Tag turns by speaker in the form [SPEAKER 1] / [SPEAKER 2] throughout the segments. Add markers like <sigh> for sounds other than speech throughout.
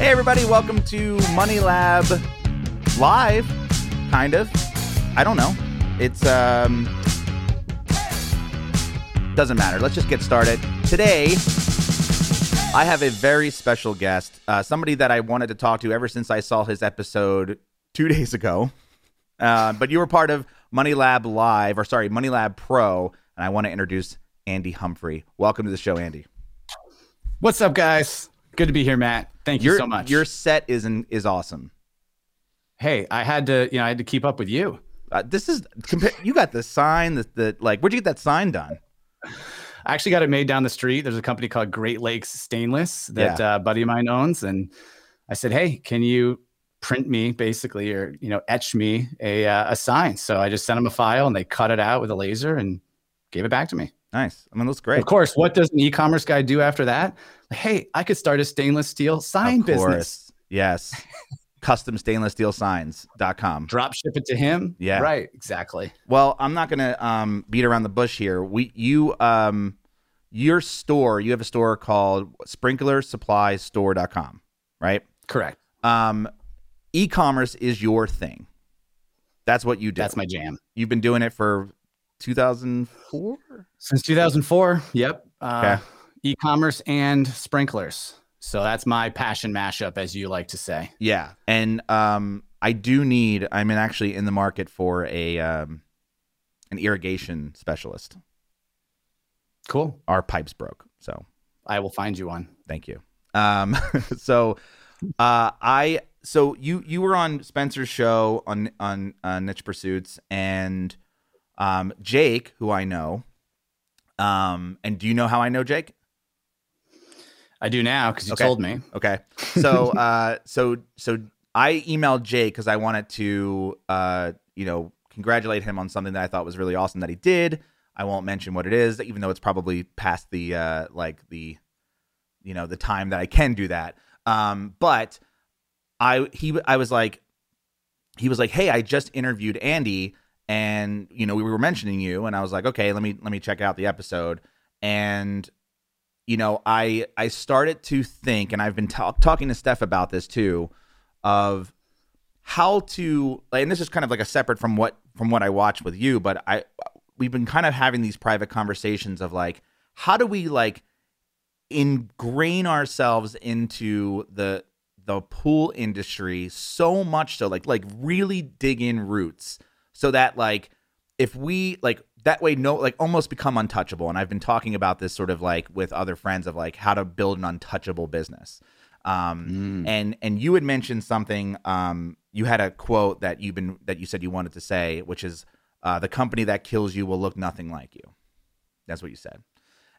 [SPEAKER 1] Hey, everybody, welcome to Money Lab Live, kind of. I don't know. It's, um, doesn't matter. Let's just get started. Today, I have a very special guest, uh, somebody that I wanted to talk to ever since I saw his episode two days ago. Uh, but you were part of Money Lab Live, or sorry, Money Lab Pro, and I want to introduce Andy Humphrey. Welcome to the show, Andy.
[SPEAKER 2] What's up, guys? Good to be here, Matt. Thank you
[SPEAKER 1] your,
[SPEAKER 2] so much.
[SPEAKER 1] Your set is in, is awesome.
[SPEAKER 2] Hey, I had to, you know, I had to keep up with you.
[SPEAKER 1] Uh, this is you got the sign that the like. Where'd you get that sign done?
[SPEAKER 2] I actually got it made down the street. There's a company called Great Lakes Stainless that
[SPEAKER 1] Yeah.
[SPEAKER 2] uh, a buddy of mine owns, and I said, "Hey, can you print me basically, or you know, etch me a uh, a sign?" So I just sent them a file, and they cut it out with a laser and gave it back to me.
[SPEAKER 1] Nice. I mean, that's great.
[SPEAKER 2] Of course, what does an e-commerce guy do after that? Hey, I could start a stainless steel sign business.
[SPEAKER 1] Yes. <laughs> Custom stainless steel signs.com.
[SPEAKER 2] Drop ship it to him.
[SPEAKER 1] Yeah.
[SPEAKER 2] right. Exactly.
[SPEAKER 1] Well, I'm not gonna um, beat around the bush here. We you um your store, you have a store called sprinklersupplystore.com, right?
[SPEAKER 2] Correct.
[SPEAKER 1] Um e-commerce is your thing. That's what you do.
[SPEAKER 2] That's my jam.
[SPEAKER 1] You've been doing it for 2004?
[SPEAKER 2] Since 2004. Yep. Uh,
[SPEAKER 1] Okay.
[SPEAKER 2] E-commerce and sprinklers. So that's my passion mashup, as you like to say.
[SPEAKER 1] Yeah, and um, I do need. I'm actually in the market for a um, an irrigation specialist.
[SPEAKER 2] Cool.
[SPEAKER 1] Our pipes broke, so
[SPEAKER 2] I will find you one.
[SPEAKER 1] thank you. Um, <laughs> so uh, I so you you were on Spencer's show on on uh, Niche Pursuits, and um, Jake, who I know. Um, and do you know how I know Jake?
[SPEAKER 2] I do now because you
[SPEAKER 1] Okay.
[SPEAKER 2] told me.
[SPEAKER 1] Okay. So <laughs> uh so so I emailed Jake because I wanted to uh you know congratulate him on something that I thought was really awesome that he did. I won't mention what it is, even though it's probably past the uh like the you know the time that I can do that. Um but I he I was like he was like, "Hey, I just interviewed Andy and you know we were mentioning you and I was like, "Okay, let me let me check out the episode." And you know, I I started to think, and I've been ta- talking to Steph about this too, of how to, and this is kind of like a separate from what from what I watch with you, but I we've been kind of having these private conversations of like, how do we like ingrain ourselves into the the pool industry so much so like like really dig in roots so that like if we like that way no like almost become untouchable. And i've been talking about this sort of like with other friends of like how to build an untouchable business. Um and and you had mentioned something um you had a quote that you've been that you said you wanted to say which is uh the company that kills you will look nothing like you. That's what you said.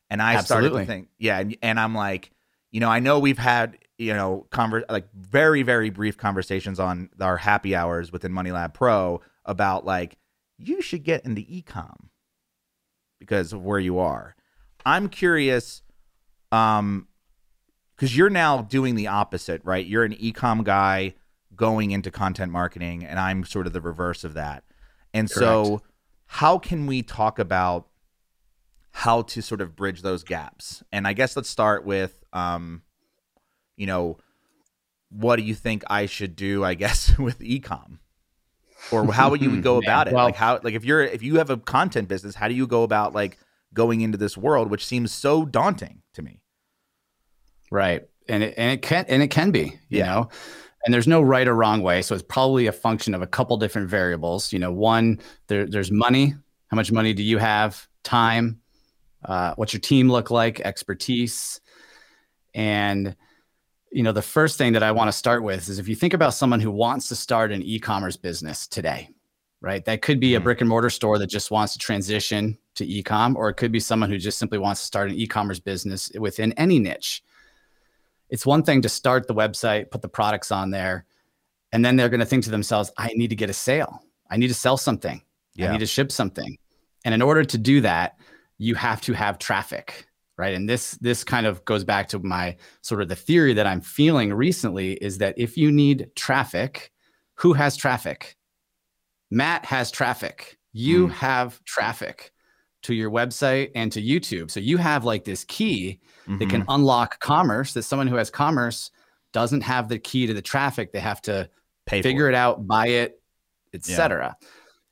[SPEAKER 1] And i started to think yeah and, and i'm like you know i know we've had you know conver- like very very brief conversations on our happy hours within money lab pro about like you should get into ecom because of where you are. I'm curious, um, because you're now doing the opposite, right? You're an ecom guy going into content marketing, and I'm sort of the reverse of that. And so, how can we talk about how to sort of bridge those gaps? And I guess let's start with, um, you know, what do you think I should do? I guess <laughs> with ecom or how would you <laughs> go
[SPEAKER 2] Man,
[SPEAKER 1] about it
[SPEAKER 2] well-
[SPEAKER 1] like how like if you're if you have a content business how do you go about like going into this world which seems so daunting to me
[SPEAKER 2] Right. And it, and it can and it can be, you
[SPEAKER 1] Yeah.
[SPEAKER 2] know. And there's no right or wrong way. So it's probably a function of a couple different variables. You know, one, there, there's money. How much money do you have? Time. Uh, what's your team look like? Expertise. And you know, the first thing that I want to start with is if you think about someone who wants to start an e-commerce business today, right? That could be a
[SPEAKER 1] Mhm.
[SPEAKER 2] brick and mortar store that just wants to transition to e-com, or it could be someone who just simply wants to start an e-commerce business within any niche it's one thing to start the website, put the products on there, and then they're going to think to themselves, I need to get a sale. I need to sell something.
[SPEAKER 1] Yeah.
[SPEAKER 2] I need to ship something. And in order to do that, you have to have traffic, right? And this this kind of goes back to my sort of the theory that I'm feeling recently is that if you need traffic, who has traffic? Matt has traffic. You
[SPEAKER 1] Mm.
[SPEAKER 2] have traffic to your website and to YouTube. So you have like this key that can
[SPEAKER 1] Mhm.
[SPEAKER 2] unlock commerce that someone who has commerce doesn't have the key to the traffic. They have to
[SPEAKER 1] Pay
[SPEAKER 2] figure
[SPEAKER 1] for
[SPEAKER 2] it out, buy it,
[SPEAKER 1] Yeah.
[SPEAKER 2] etc.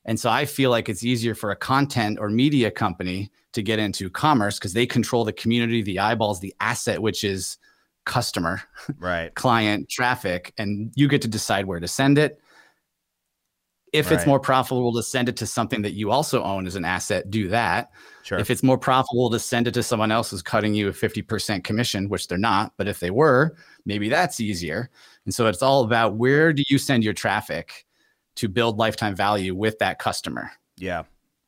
[SPEAKER 2] And so I feel like it's easier for a content or media company to get into commerce because they control the community, the eyeballs, the asset, which is customer,
[SPEAKER 1] Right.
[SPEAKER 2] client, traffic, and you get to decide where to send it. If
[SPEAKER 1] Right.
[SPEAKER 2] it's more profitable to send it to something that you also own as an asset, do that.
[SPEAKER 1] Sure.
[SPEAKER 2] If it's more profitable to send it to someone else who's cutting you a 50% commission, which they're not, but if they were, maybe that's easier. And so it's all about where do you send your traffic to build lifetime value with that customer?
[SPEAKER 1] Yeah.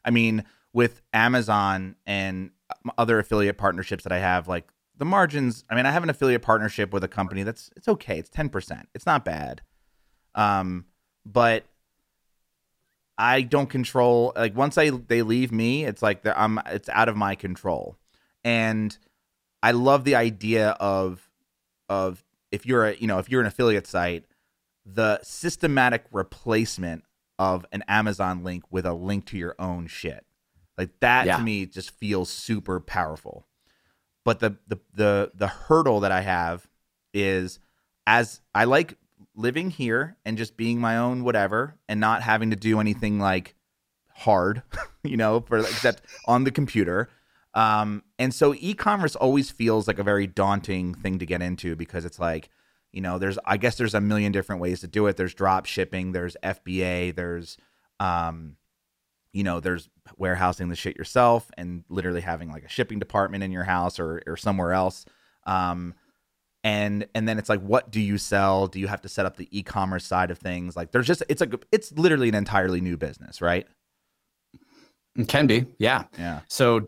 [SPEAKER 1] I mean, with Amazon and other affiliate partnerships that I have, like the margins, I mean, I have an affiliate partnership with a company that's it's okay. It's 10%. It's not bad. Um, but I don't control like once I they leave me, it's like I'm it's out of my control. And I love the idea of of if you're a, you know, if you're an affiliate site, the systematic replacement of an Amazon link with a link to your own shit. Like that
[SPEAKER 2] Yeah.
[SPEAKER 1] to me just feels super powerful. But the the the the hurdle that I have is as I like living here and just being my own whatever and not having to do anything like hard, <laughs> you know, for except on the computer. Um, and so e-commerce always feels like a very daunting thing to get into because it's like, you know, there's I guess there's a million different ways to do it. There's drop shipping, there's FBA, there's um, you know, there's warehousing the shit yourself and literally having like a shipping department in your house or or somewhere else. Um, and and then it's like what do you sell do you have to set up the e-commerce side of things like there's just it's like it's literally an entirely new business right
[SPEAKER 2] It can be, yeah.
[SPEAKER 1] yeah
[SPEAKER 2] So,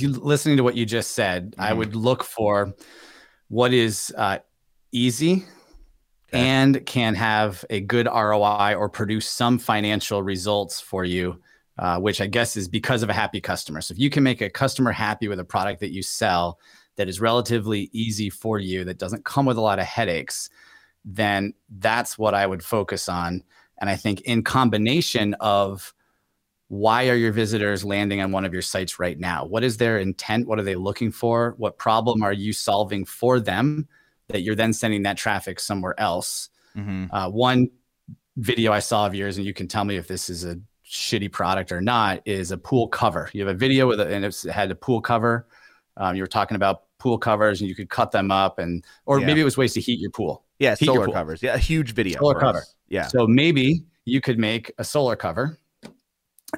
[SPEAKER 2] listening to what you just said, I
[SPEAKER 1] Mhm.
[SPEAKER 2] would look for what is uh, easy and can have a good ROI or produce some financial results for you, uh, which I guess is because of a happy customer. So, if you can make a customer happy with a product that you sell that is relatively easy for you, that doesn't come with a lot of headaches, then that's what I would focus on. And I think in combination of why are your visitors landing on one of your sites right now? What is their intent? What are they looking for? What problem are you solving for them that you're then sending that traffic somewhere else?
[SPEAKER 1] mm-hmm.
[SPEAKER 2] Uh, one video I saw of yours, and you can tell me if this is a shitty product or not, is a pool cover. You have a video with it, and it's, it had a pool cover. Um, you were talking about pool covers, and you could cut them up, and or
[SPEAKER 1] Yeah.
[SPEAKER 2] maybe it was ways to heat your pool.
[SPEAKER 1] yeah
[SPEAKER 2] Heat
[SPEAKER 1] solar covers yeah a huge video
[SPEAKER 2] Solar cover.
[SPEAKER 1] us. yeah
[SPEAKER 2] So maybe you could make a solar cover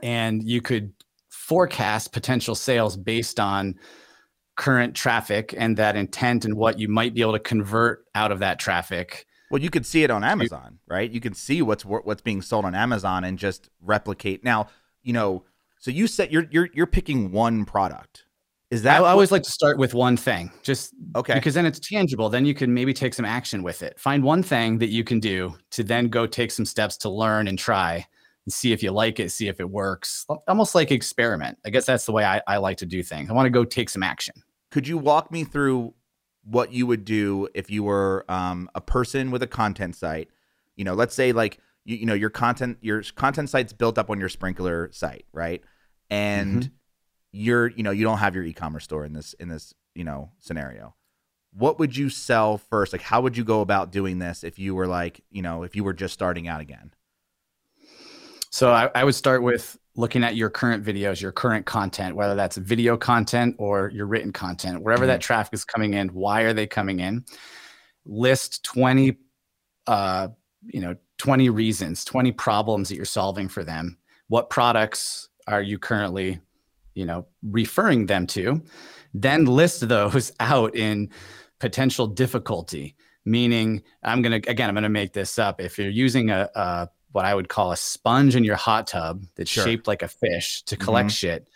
[SPEAKER 2] and you could forecast potential sales based on current traffic and that intent and what you might be able to convert out of that traffic.
[SPEAKER 1] Well you could see it on amazon right you can see what's what's being sold on amazon and just replicate now you know so you said you're you're you're picking one product is that
[SPEAKER 2] I
[SPEAKER 1] what-
[SPEAKER 2] always like to start with one thing, just
[SPEAKER 1] okay
[SPEAKER 2] because then it's tangible. Then you can maybe take some action with it. Find one thing that you can do to then go take some steps to learn and try and see if you like it, see if it works. Almost like experiment. I guess that's the way I, I like to do things. I want to go take some action.
[SPEAKER 1] could you walk me through what you would do if you were um, a person with a content site. You know let's say like you, you know your content your content site's built up on your sprinkler site right? And you're you know you don't have your e-commerce store in this in this you know scenario. What would you sell first? Like how would you go about doing this if you were like you know if you were just starting out again?
[SPEAKER 2] So I, I would start with looking at your current videos, your current content, whether that's video content or your written content, wherever that traffic is coming in, why are they coming in? List 20 uh, you know, 20 reasons, 20 problems that you're solving for them. What products are you currently, you know, referring them to? Then list those <laughs> out in potential difficulty, meaning I'm going to, again, I'm going to make this up. If you're using a, a what I would call a sponge in your hot tub that's
[SPEAKER 1] Sure.
[SPEAKER 2] shaped like a fish to collect shit,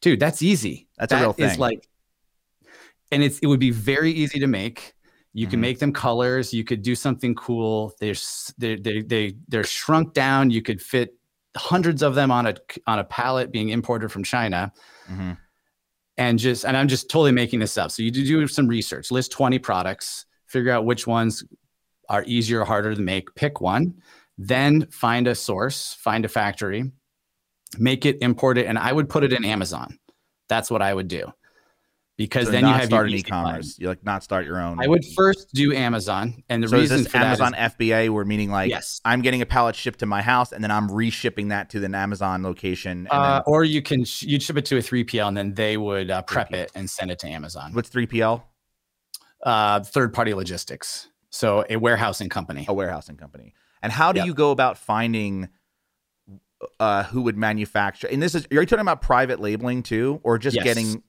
[SPEAKER 2] dude, that's easy.
[SPEAKER 1] That's a
[SPEAKER 2] That
[SPEAKER 1] real
[SPEAKER 2] is
[SPEAKER 1] thing.
[SPEAKER 2] like, and it's it would be very easy to make. You can
[SPEAKER 1] Mhm.
[SPEAKER 2] make them colors. You could do something cool. They're they they they they're shrunk down. You could fit hundreds of them on a on a pallet being imported from China
[SPEAKER 1] hmm
[SPEAKER 2] and just and I'm just totally making this up. So you do do some research, list 20 products, figure out which ones are easier or harder to make, pick one, then find a source, find a factory, make it, import it, and I would put it in Amazon. That's what I would do. because
[SPEAKER 1] So
[SPEAKER 2] then you have
[SPEAKER 1] an e-commerce. You like not start your own.
[SPEAKER 2] I would first do Amazon, and the
[SPEAKER 1] so
[SPEAKER 2] reason
[SPEAKER 1] this
[SPEAKER 2] for
[SPEAKER 1] Amazon
[SPEAKER 2] is-
[SPEAKER 1] FBA, where meaning like
[SPEAKER 2] yes,
[SPEAKER 1] I'm getting a pallet shipped to my house and then I'm reshipping that to an Amazon location. And
[SPEAKER 2] uh,
[SPEAKER 1] then,
[SPEAKER 2] or you can sh- you'd ship it to a 3PL, and then they would uh, prep
[SPEAKER 1] 3PL.
[SPEAKER 2] it and send it to Amazon.
[SPEAKER 1] what's 3PL?
[SPEAKER 2] Uh, third party logistics, so a warehousing company.
[SPEAKER 1] A warehousing company. And how do
[SPEAKER 2] Yep.
[SPEAKER 1] you go about finding uh, who would manufacture? And this is, are you talking about private labeling too, or just
[SPEAKER 2] Yes.
[SPEAKER 1] getting?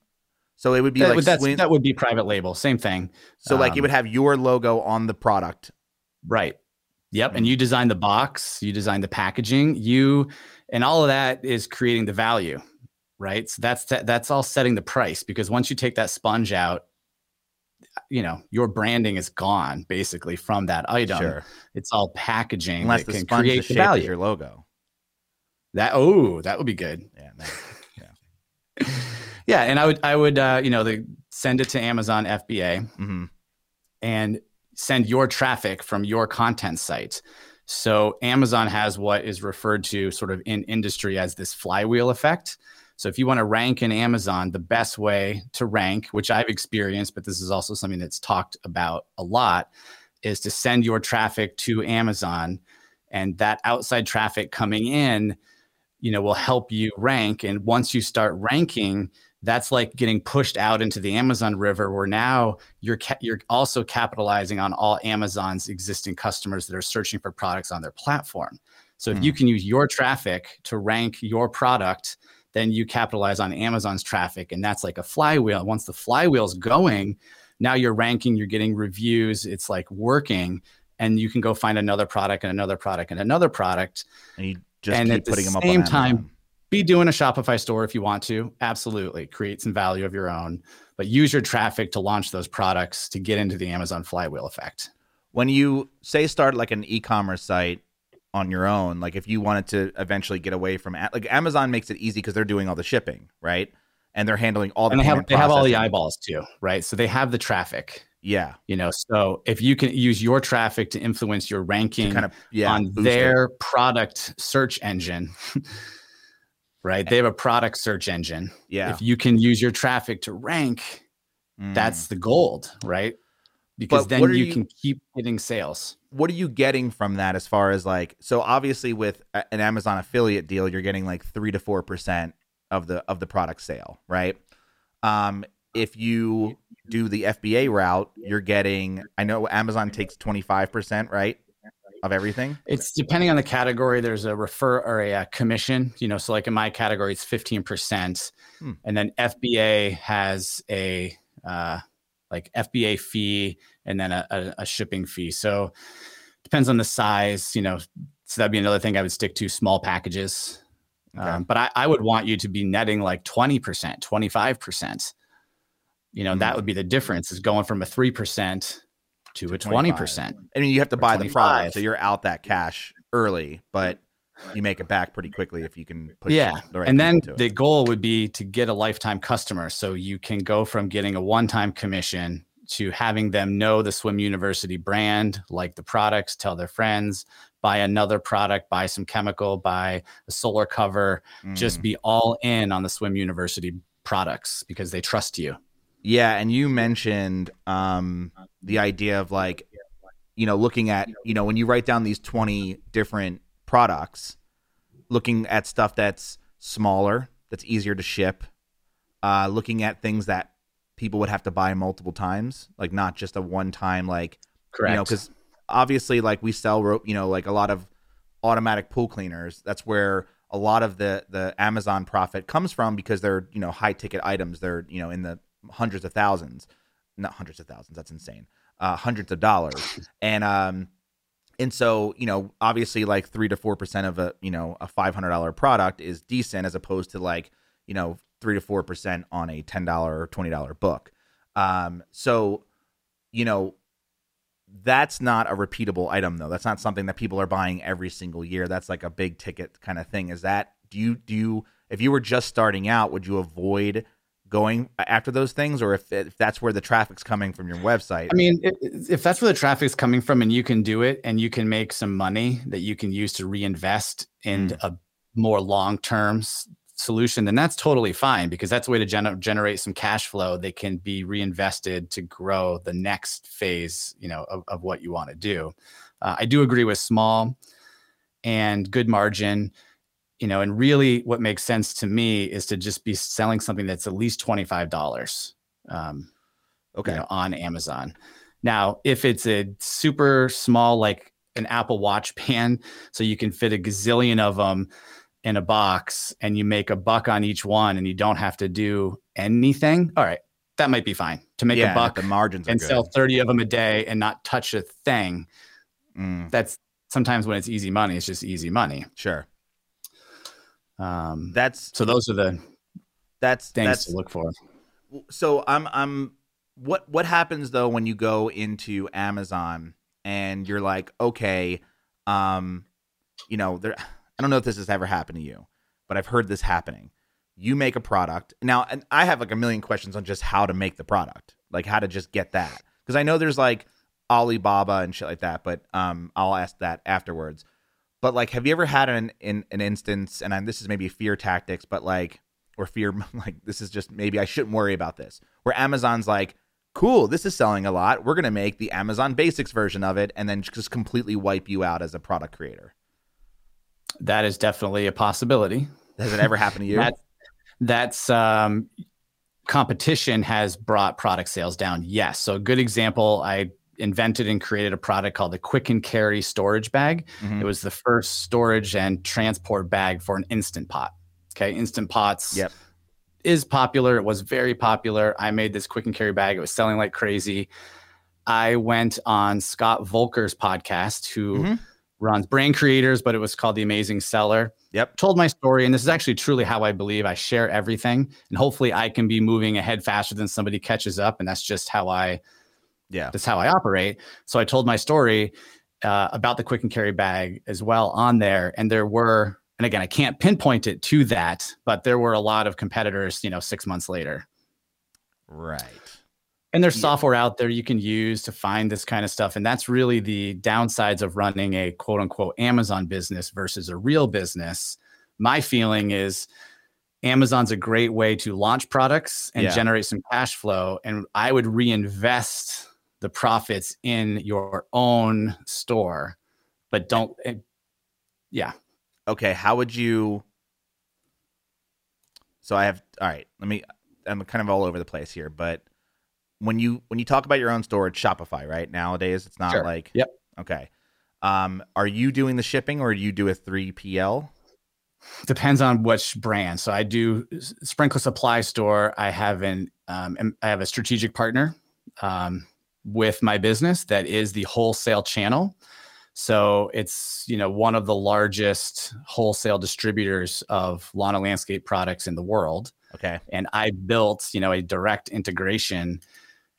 [SPEAKER 1] So it would be
[SPEAKER 2] That
[SPEAKER 1] like Swin-
[SPEAKER 2] that would be private label, same thing.
[SPEAKER 1] so like it
[SPEAKER 2] um,
[SPEAKER 1] would have your logo on the product.
[SPEAKER 2] Right. Yep. And you design the box, you design the packaging, you, and all of that is creating the value, right? So that's that's all setting the price because once you take that sponge out, you know your branding is gone basically from that item.
[SPEAKER 1] Sure.
[SPEAKER 2] It's all packaging
[SPEAKER 1] Unless
[SPEAKER 2] that
[SPEAKER 1] the
[SPEAKER 2] can create the value.
[SPEAKER 1] your logo.
[SPEAKER 2] That oh, that would be good.
[SPEAKER 1] Yeah. nice. <laughs>
[SPEAKER 2] Yeah, and I would I would uh, you know the send it to Amazon FBA.
[SPEAKER 1] hmm
[SPEAKER 2] and send your traffic from your content site. So Amazon has what is referred to sort of in industry as this flywheel effect. So if you want to rank in Amazon, the best way to rank, which I've experienced, but this is also something that's talked about a lot, is to send your traffic to Amazon and that outside traffic coming in, you know, will help you rank and once you start ranking, that's like getting pushed out into the Amazon river where now you're ca- you're also capitalizing on all Amazon's existing customers that are searching for products on their platform. So if you hmm. can use your traffic to rank your product, then you capitalize on Amazon's traffic and that's like a flywheel. Once the flywheel's going, now you're ranking, you're getting reviews, it's like working and you can go find another product and another product and another product
[SPEAKER 1] And you just
[SPEAKER 2] And
[SPEAKER 1] keep
[SPEAKER 2] at the
[SPEAKER 1] putting them up
[SPEAKER 2] At
[SPEAKER 1] the
[SPEAKER 2] same
[SPEAKER 1] time,
[SPEAKER 2] be doing a Shopify store if you want to. Absolutely. Create some value of your own, but use your traffic to launch those products to get into the Amazon flywheel effect.
[SPEAKER 1] when you say start like an e-commerce site on your own like if you wanted to eventually get away from like amazon makes it easy because they're doing all the shipping right and they're handling all the
[SPEAKER 2] And they have they have all the eyeballs too, right? So they have the traffic,
[SPEAKER 1] yeah
[SPEAKER 2] you know. So if you can use your traffic to influence your
[SPEAKER 1] to
[SPEAKER 2] ranking
[SPEAKER 1] kind of yeah
[SPEAKER 2] on
[SPEAKER 1] boost it.
[SPEAKER 2] their product search engine, <laughs> right? They have a product search engine.
[SPEAKER 1] yeah
[SPEAKER 2] If you can use your traffic to rank,
[SPEAKER 1] Mm.
[SPEAKER 2] that's the gold, right? Because
[SPEAKER 1] But
[SPEAKER 2] then you,
[SPEAKER 1] you-
[SPEAKER 2] can keep getting sales.
[SPEAKER 1] What are you getting from that as far as like so obviously with an amazon affiliate deal you're getting like three to four percent of the of the product sale right um if you do the fba route you're getting i know amazon takes 25% right of everything
[SPEAKER 2] It's depending on the category. There's a refer or a, uh commission, you know. So like in my category, it's 15%,
[SPEAKER 1] Hmm.
[SPEAKER 2] and then FBA has a uh, like FBA fee and then a, a, a shipping fee. So depends on the size, you know. So that'd be another thing I would stick to small packages.
[SPEAKER 1] Okay.
[SPEAKER 2] Um, but I, I would want you to be netting like 20%, 25%. You know, that
[SPEAKER 1] Hmm.
[SPEAKER 2] would be the difference is going from a 3% to,
[SPEAKER 1] To
[SPEAKER 2] a
[SPEAKER 1] 25.
[SPEAKER 2] 20%.
[SPEAKER 1] I mean, you have to buy the product,
[SPEAKER 2] 25.
[SPEAKER 1] so you're out that cash early, but you make it back pretty quickly if you can push.
[SPEAKER 2] yeah
[SPEAKER 1] the right
[SPEAKER 2] and then the
[SPEAKER 1] it.
[SPEAKER 2] goal would be to get a lifetime customer so you can go from getting a one-time commission to having them know the swim university brand like the products tell their friends buy another product buy some chemical buy a solar cover just
[SPEAKER 1] Mm.
[SPEAKER 2] be all in on the swim university products because they trust you
[SPEAKER 1] yeah, and you mentioned um the idea of like, you know, looking at you know when you write down these twenty different products, looking at stuff that's smaller, that's easier to ship, uh, looking at things that people would have to buy multiple times, like not just a one time like
[SPEAKER 2] correct
[SPEAKER 1] you know because obviously like we sell rope you know like a lot of automatic pool cleaners. That's where a lot of the the amazon profit comes from because they're you know high ticket items. They're you know in the hundreds of thousands not hundreds of thousands that's insane uh hundreds of dollars. And um and so you know obviously like three to four percent of a you know a five hundred dollar product is decent as opposed to like you know three to four percent on a ten dollar or twenty dollar book. Um so you know that's not a repeatable item though. That's not something that people are buying every single year. That's like a big ticket kind of thing. Is that do you do you if you were just starting out would you avoid going after those things or if, if that's where the traffic's coming from your website
[SPEAKER 2] I mean, if that's where the traffic's coming from and you can do it and you can make some money that you can use to reinvest in
[SPEAKER 1] Mm.
[SPEAKER 2] a more long term solution, then that's totally fine because that's a way to gener- generate some cash flow that can be reinvested to grow the next phase, you know, of, of what you want to do. Uh, I do agree with small and good margin, you know, and really what makes sense to me is to just be selling something that's at least twenty five dollars. Um,
[SPEAKER 1] Okay.
[SPEAKER 2] you know, on Amazon. Now, if it's a super small, like an Apple Watch <laughs> band, so you can fit a gazillion of them in a box and you make a buck on each one and you don't have to do anything, all right, that might be fine to make
[SPEAKER 1] yeah,
[SPEAKER 2] a buck
[SPEAKER 1] The margins are
[SPEAKER 2] and sell 30 of them a day and not touch a thing.
[SPEAKER 1] Mm,
[SPEAKER 2] That's sometimes when it's easy money, it's just easy money.
[SPEAKER 1] sure.
[SPEAKER 2] Um,
[SPEAKER 1] That's
[SPEAKER 2] so those are the
[SPEAKER 1] that's
[SPEAKER 2] things
[SPEAKER 1] that's
[SPEAKER 2] to look for.
[SPEAKER 1] so I'm I'm what what happens though when you go into Amazon and you're like, okay, um, you know, there I don't know if this has ever happened to you, but I've heard this happening. You make a product. Now, and I have like a million questions on just how to make the product. Like how to just get that. Because I know there's like Alibaba and shit like that, but um I'll ask that afterwards. But like have you ever had an in an instance and I, this is maybe fear tactics, but like or fear <laughs> like this is just maybe I shouldn't worry about this. Where Amazon's like, cool, this is selling a lot. We're gonna make the Amazon Basics version of it, and then just completely wipe you out as a product creator.
[SPEAKER 2] That is definitely a possibility.
[SPEAKER 1] Has it ever happened to you? <laughs>
[SPEAKER 2] That, that's um, competition has brought product sales down. Yes. So a good example, I invented and created a product called the Quick and Carry storage bag.
[SPEAKER 1] Mhm.
[SPEAKER 2] It was the first storage and transport bag for an instant pot. Okay, instant pots
[SPEAKER 1] Yep.
[SPEAKER 2] is popular. It was very popular. I made this Quick and Carry bag. It was selling like crazy. I went on Scott Voelker's podcast, who
[SPEAKER 1] Mhm.
[SPEAKER 2] runs Brain Creators, but it was called The Amazing Seller
[SPEAKER 1] Yep.
[SPEAKER 2] told my story and this is actually truly how i believe i share everything and hopefully i can be moving ahead faster than somebody catches up and that's just how i
[SPEAKER 1] Yeah.
[SPEAKER 2] that's how i operate so i told my story uh, about the quick and carry bag as well on there and there were and again i can't pinpoint it to that but there were a lot of competitors you know six months later
[SPEAKER 1] Right.
[SPEAKER 2] and there's
[SPEAKER 1] Yeah.
[SPEAKER 2] software out there you can use to find this kind of stuff. And that's really the downsides of running a quote unquote Amazon business versus a real business. My feeling is Amazon's a great way to launch products and
[SPEAKER 1] Yeah.
[SPEAKER 2] generate some cash flow. And I would reinvest the profits in your own store, but don't, eh, yeah.
[SPEAKER 1] Okay. How would you? So I have. All right. Let me. I'm kind of all over the place here, but when you when you talk about your own store, it's Shopify, right? Nowadays, it's not
[SPEAKER 2] Sure.
[SPEAKER 1] like.
[SPEAKER 2] Yep.
[SPEAKER 1] Okay. Um, are you doing the shipping or do you do a three PL?
[SPEAKER 2] depends on which brand. So I do S- Sprinkler Supply Store. I have an um, I have a strategic partner um, with my business that is the wholesale channel. So it's you know one of the largest wholesale distributors of lawn and landscape products in the world.
[SPEAKER 1] Okay.
[SPEAKER 2] And I built you know a direct integration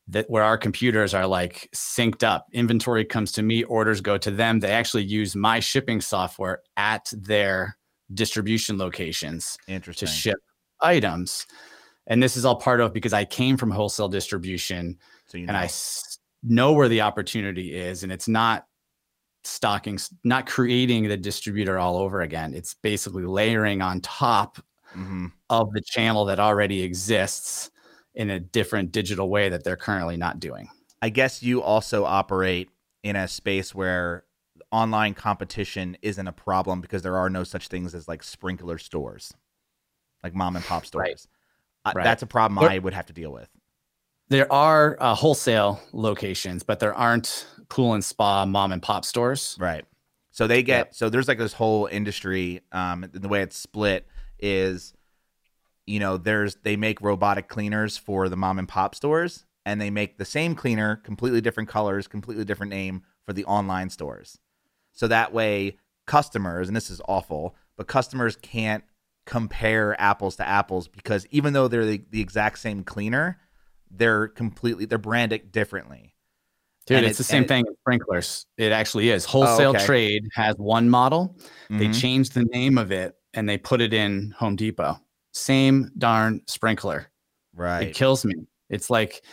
[SPEAKER 2] that where our computers are like synced up. Inventory comes to me, orders go to them. They actually use my shipping software at their distribution locations to ship items. And this is all part of because I came from wholesale distribution
[SPEAKER 1] so you know.
[SPEAKER 2] and I
[SPEAKER 1] know.
[SPEAKER 2] where the opportunity is. And it's not stocking, not creating the distributor all over again. It's basically layering on top
[SPEAKER 1] Mhm.
[SPEAKER 2] of the channel that already exists in a different digital way that they're currently not doing.
[SPEAKER 1] I guess you also operate in a space where online competition isn't a problem because there are no such things as like sprinkler stores, like mom and pop stores.
[SPEAKER 2] Right.
[SPEAKER 1] Uh,
[SPEAKER 2] Right.
[SPEAKER 1] That's a problem
[SPEAKER 2] There-
[SPEAKER 1] I would have to deal with.
[SPEAKER 2] There are uh, wholesale locations, but there aren't pool and spa mom and pop stores.
[SPEAKER 1] Right. So they get
[SPEAKER 2] Yep.
[SPEAKER 1] so there's like this whole industry. Um, the way it's split is, you know, there's they make robotic cleaners for the mom and pop stores, and they make the same cleaner, completely different colors, completely different name for the online stores. So that way, customers, and this is awful, but customers can't compare apples to apples because even though they're the, the exact same cleaner, they're completely they're branded differently.
[SPEAKER 2] Dude,
[SPEAKER 1] And
[SPEAKER 2] it's
[SPEAKER 1] it-
[SPEAKER 2] the same
[SPEAKER 1] it-
[SPEAKER 2] thing sprinklers. It actually is. Wholesale
[SPEAKER 1] okay.
[SPEAKER 2] trade has one model. They
[SPEAKER 1] Mhm.
[SPEAKER 2] changed the name of it and they put it in Home Depot. Same darn sprinkler.
[SPEAKER 1] right.
[SPEAKER 2] It kills me. It's like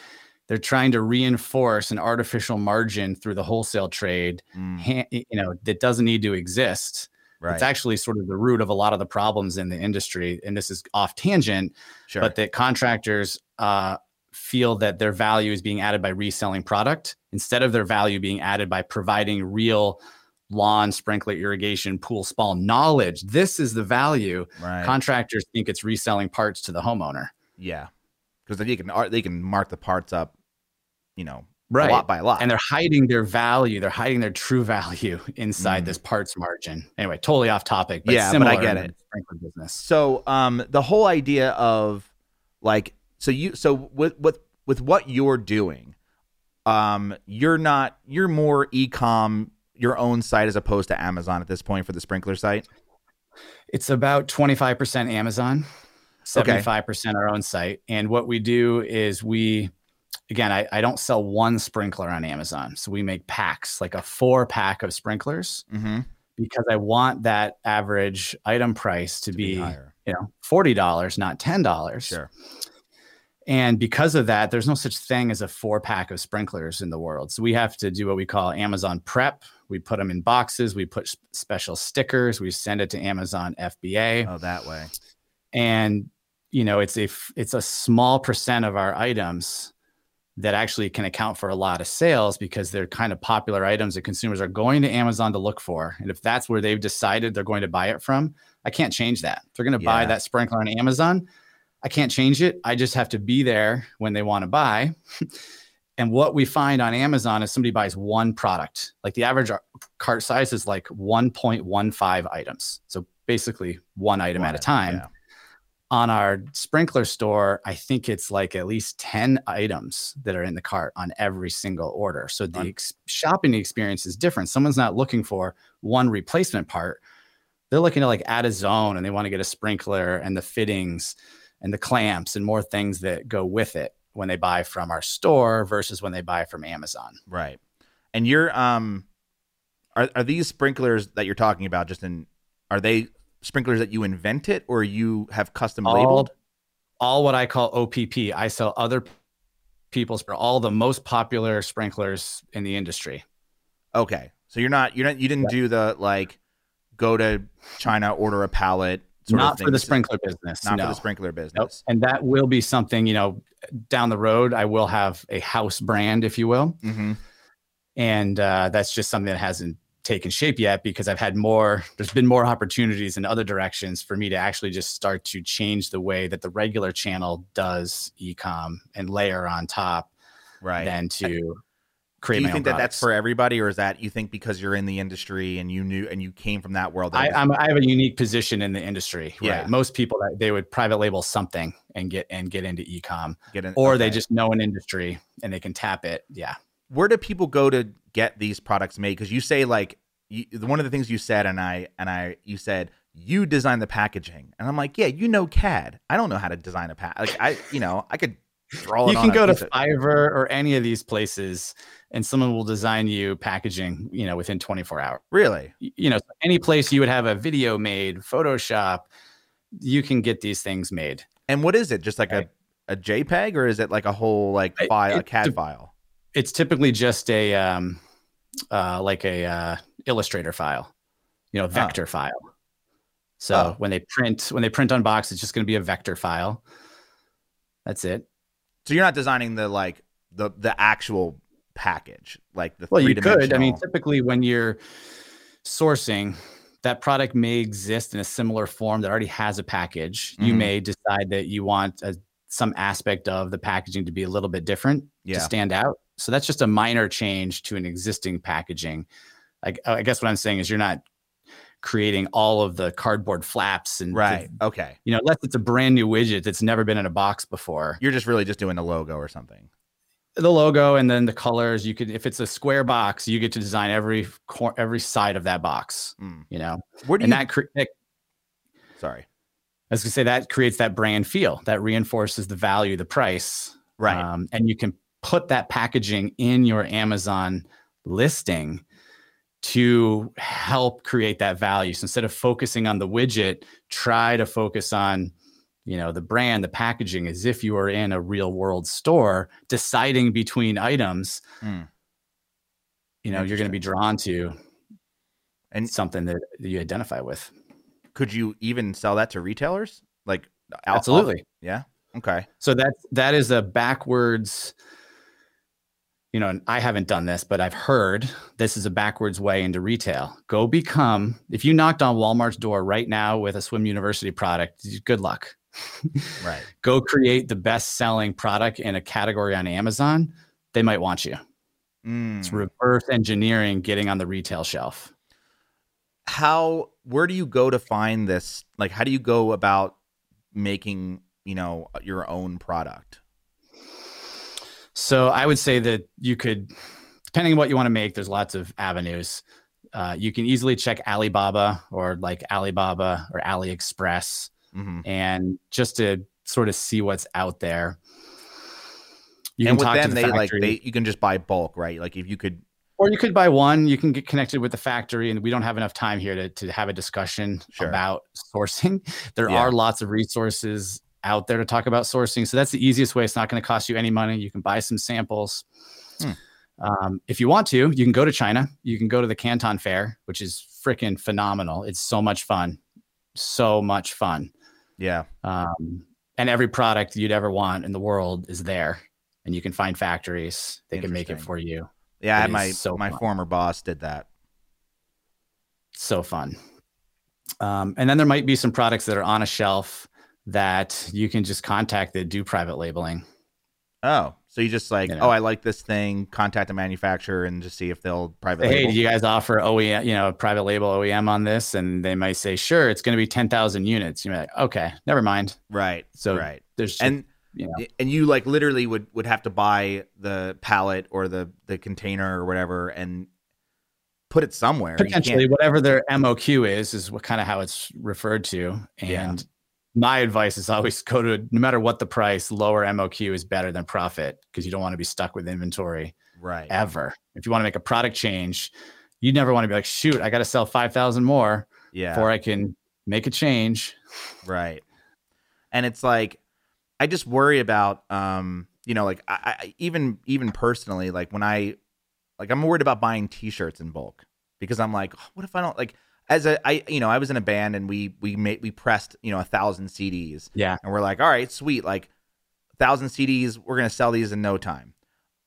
[SPEAKER 2] they're trying to reinforce an artificial margin through the wholesale trade,
[SPEAKER 1] Mm.
[SPEAKER 2] you know, that doesn't need to exist.
[SPEAKER 1] Right.
[SPEAKER 2] It's actually sort of the root of a lot of the problems in the industry. And this is off tangent,
[SPEAKER 1] sure.
[SPEAKER 2] but that contractors uh, feel that their value is being added by reselling product instead of their value being added by providing real lawn, sprinkler, irrigation, pool, spa knowledge. This is the value.
[SPEAKER 1] right.
[SPEAKER 2] Contractors think it's reselling parts to the homeowner.
[SPEAKER 1] yeah. Because they can they can mark the parts up, you know,
[SPEAKER 2] Right.
[SPEAKER 1] a lot by a lot.
[SPEAKER 2] And they're hiding their value. They're hiding their true value <laughs> inside
[SPEAKER 1] Mm.
[SPEAKER 2] this parts margin. Anyway, totally off topic. But
[SPEAKER 1] Yeah, but I get it.
[SPEAKER 2] Sprinkler business.
[SPEAKER 1] So um the whole idea of like so you so with with with what you're doing, um you're not you're more ecom your own site as opposed to Amazon at this point for the sprinkler site.
[SPEAKER 2] It's about 25% Amazon, 75% our own site. And what we do is we, again, I, I don't sell one sprinkler on Amazon. So we make packs, like a four pack of sprinklers,
[SPEAKER 1] Mm-hmm.
[SPEAKER 2] because I want that average item price to, be,
[SPEAKER 1] higher.
[SPEAKER 2] you know, $40, not $10.
[SPEAKER 1] Sure.
[SPEAKER 2] And because of that, there's no such thing as a four pack of sprinklers in the world. So we have to do what we call Amazon prep. We put them in boxes, we put special stickers, we send it to Amazon FBA.
[SPEAKER 1] Oh, that way.
[SPEAKER 2] and you know it's a it's a small percent of our items that actually can account for a lot of sales because they're kind of popular items that consumers are going to Amazon to look for. And if that's where they've decided they're going to buy it from, I can't change that. If they're going to buy that sprinkler on Amazon, I can't change it. I just have to be there when they want to buy. <laughs> and what we find on Amazon is somebody buys one product. Like the average cart size is like 1.15 items. So basically one item at a time
[SPEAKER 1] yeah.
[SPEAKER 2] on our sprinkler store, I think it's like at least 10 items that are in the cart on every single order. So the ex- shopping experience is different. Someone's not looking for one replacement part. They're looking to like add a zone and they want to get a sprinkler and the fittings and the clamps and more things that go with it when they buy from our store versus when they buy from Amazon.
[SPEAKER 1] Right. And you're um are are these sprinklers that you're talking about just in are they sprinklers that you invented or you have custom
[SPEAKER 2] all,
[SPEAKER 1] labeled?
[SPEAKER 2] all what I call OPP. I sell other people's for all the most popular sprinklers in the industry.
[SPEAKER 1] Okay. So you're not you're not you didn't do the like go to China order a pallet sort of
[SPEAKER 2] Not for the sprinkler business.
[SPEAKER 1] not
[SPEAKER 2] no.
[SPEAKER 1] for the sprinkler
[SPEAKER 2] Nope.
[SPEAKER 1] business.
[SPEAKER 2] And that will be something, you know, down the road, I will have a house brand, if you will.
[SPEAKER 1] Mm-hmm.
[SPEAKER 2] And uh, that's just something that hasn't taken shape yet because I've had more, there's been more opportunities in other directions for me to actually just start to change the way that the regular channel does ecom and layer on top
[SPEAKER 1] Right.
[SPEAKER 2] than to
[SPEAKER 1] do you
[SPEAKER 2] my
[SPEAKER 1] think
[SPEAKER 2] own
[SPEAKER 1] that that's for everybody or is that you think because you're in the industry and you knew and you came from that world that
[SPEAKER 2] I, I'm, I have a unique position in the industry.
[SPEAKER 1] Yeah.
[SPEAKER 2] Right. Most people they would private label something and get and get into ecom,
[SPEAKER 1] get in,
[SPEAKER 2] or they just know an industry and they can tap it. Yeah.
[SPEAKER 1] where do people go to get these products made because you say like you, one of the things you said and i and i you said you design the packaging and i'm like yeah you know cad i don't know how to design a pack like i you know i could draw it
[SPEAKER 2] you can go to Fiverr or any of these places, and someone will design you packaging. You know, within 24 hours.
[SPEAKER 1] really
[SPEAKER 2] You know, any place you would have a video made, Photoshop, you can get these things made.
[SPEAKER 1] and what is it just like
[SPEAKER 2] Right.
[SPEAKER 1] a, a jpeg or is it like a whole like
[SPEAKER 2] It-
[SPEAKER 1] file a cad file
[SPEAKER 2] It's typically just a um, uh, like a uh, Illustrator file, you know, vector file. So
[SPEAKER 1] Oh.
[SPEAKER 2] when they print when they print on box, it's just going to be a vector file. That's it.
[SPEAKER 1] So you're not designing the like the the actual package like the
[SPEAKER 2] Well, you could. I mean, typically when you're sourcing, that product may exist in a similar form that already has a package. You
[SPEAKER 1] Mhm.
[SPEAKER 2] may decide that you want a, some aspect of the packaging to be a little bit different
[SPEAKER 1] Yeah.
[SPEAKER 2] to stand out. So that's just a minor change to an existing packaging. Like, I guess what I'm saying is you're not creating all of the cardboard flaps and the-
[SPEAKER 1] right okay.
[SPEAKER 2] you know, unless it's a brand new widget that's never been in a box before.
[SPEAKER 1] you're just really just doing the logo or something.
[SPEAKER 2] The logo and then the colors you could if it's a square box you get to design every cor- every side of that box
[SPEAKER 1] Mm.
[SPEAKER 2] you know?
[SPEAKER 1] Where do
[SPEAKER 2] and
[SPEAKER 1] you
[SPEAKER 2] that, cre- that
[SPEAKER 1] sorry.
[SPEAKER 2] I was gonna say that creates that brand feel that reinforces the value the price
[SPEAKER 1] right.
[SPEAKER 2] um, and you can put that packaging in your amazon listing to help create that value so instead of focusing on the widget try to focus on you know the brand the packaging as if you were in a real world store deciding between items
[SPEAKER 1] Mm.
[SPEAKER 2] you know you're going to be drawn to
[SPEAKER 1] And
[SPEAKER 2] something that you identify with.
[SPEAKER 1] could you even sell that to retailers? Like out-
[SPEAKER 2] Absolutely.
[SPEAKER 1] yeah. Okay.
[SPEAKER 2] So that that is a backwards. You know, and I haven't done this, but I've heard this is a backwards way into retail. Go become if you knocked on Walmart's door right now with a Swim University product, good luck.
[SPEAKER 1] Right. <laughs>
[SPEAKER 2] Go create the best selling product in a category on Amazon. They might want you.
[SPEAKER 1] Mm.
[SPEAKER 2] It's reverse engineering getting on the retail shelf.
[SPEAKER 1] how where do you go to find this like how do you go about making you know your own product
[SPEAKER 2] So I would say that you could, depending on what you want to make, there's lots of avenues. Uh, you can easily check Alibaba or like Alibaba or AliExpress,
[SPEAKER 1] mm-hmm.
[SPEAKER 2] and just to sort of see what's out there. You
[SPEAKER 1] and
[SPEAKER 2] can
[SPEAKER 1] with
[SPEAKER 2] talk
[SPEAKER 1] them
[SPEAKER 2] to the
[SPEAKER 1] they like they you can just buy bulk right like if you could
[SPEAKER 2] or you could buy one. You can get connected with the factory, and we don't have enough time here to to have a discussion
[SPEAKER 1] Sure.
[SPEAKER 2] about sourcing. <laughs> There
[SPEAKER 1] Yeah.
[SPEAKER 2] are lots of resources out there to talk about sourcing, so that's the easiest way. It's not going to cost you any money. You can buy some samples.
[SPEAKER 1] Hmm.
[SPEAKER 2] Um, if you want to, you can go to China. You can go to the Canton Fair, which is freaking phenomenal. It's so much fun, so much fun.
[SPEAKER 1] yeah
[SPEAKER 2] Um, and every product you'd ever want in the world is there, and you can find factories. They can make it for you.
[SPEAKER 1] yeah
[SPEAKER 2] It
[SPEAKER 1] my
[SPEAKER 2] so
[SPEAKER 1] my
[SPEAKER 2] fun.
[SPEAKER 1] former boss did that
[SPEAKER 2] so fun. Um, and then there might be some products that are on a shelf that you can just contact that do private labeling.
[SPEAKER 1] oh so you just like
[SPEAKER 2] Yeah.
[SPEAKER 1] oh i like this thing contact the manufacturer and just see if they'll private
[SPEAKER 2] Hey,
[SPEAKER 1] label
[SPEAKER 2] do you guys offer OEM, you know, private label OEM on this? And they might say, sure, it's going to be 10,000 units. You're like, okay, never mind.
[SPEAKER 1] right
[SPEAKER 2] So
[SPEAKER 1] right
[SPEAKER 2] there's just,
[SPEAKER 1] and
[SPEAKER 2] you know,
[SPEAKER 1] and you like literally would would have to buy the pallet or the the container or whatever and put it somewhere
[SPEAKER 2] potentially whatever their MOQ is, is what kind of how it's referred to. And
[SPEAKER 1] Yeah.
[SPEAKER 2] My advice is always <laughs> go to, no matter what the price, lower MOQ is better than profit because you don't want to be stuck with inventory.
[SPEAKER 1] right
[SPEAKER 2] ever. If you want to make a product change, you never want to be like, shoot, I got to sell 5,000 more
[SPEAKER 1] yeah
[SPEAKER 2] before I can make a change.
[SPEAKER 1] Right. And it's like I just worry about um, you know, like I, I even even personally, like when I like I'm worried about buying t-shirts in bulk because I'm like, what if I don't like as a I you know, I was in a band and we we made we pressed, you know, a thousand CDs
[SPEAKER 2] Yeah.
[SPEAKER 1] and we're like, all right, sweet, like thousand CDs, we're gonna sell these in no time.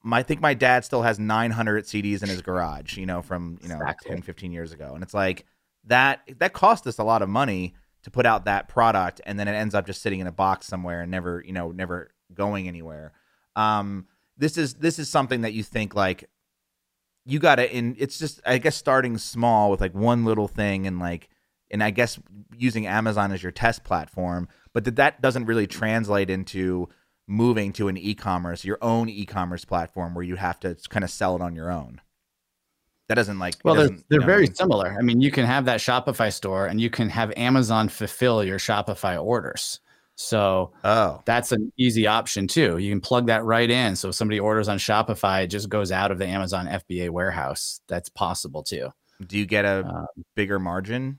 [SPEAKER 1] My, I think my dad still has 900 CDs in his garage, you know, from you know
[SPEAKER 2] Exactly.
[SPEAKER 1] 10, 15 years ago, and it's like that that cost us a lot of money to put out that product, and then it ends up just sitting in a box somewhere and never, you know, never going anywhere. Um, this is this is something that you think like you got to in it's just I guess starting small with like one little thing and like and I guess using Amazon as your test platform, but that that doesn't really translate into moving to an e-commerce, your own e-commerce platform where you have to kind of sell it on your own. That doesn't like
[SPEAKER 2] Well, they're,
[SPEAKER 1] doesn't, you
[SPEAKER 2] they're
[SPEAKER 1] know
[SPEAKER 2] very similar. I mean, you can have that Shopify store and you can have Amazon fulfill your Shopify orders. So
[SPEAKER 1] Oh,
[SPEAKER 2] that's an easy option too. You can plug that right in. So if somebody orders on Shopify, it just goes out of the Amazon FBA warehouse. That's possible too.
[SPEAKER 1] do you get a
[SPEAKER 2] Um,
[SPEAKER 1] bigger margin,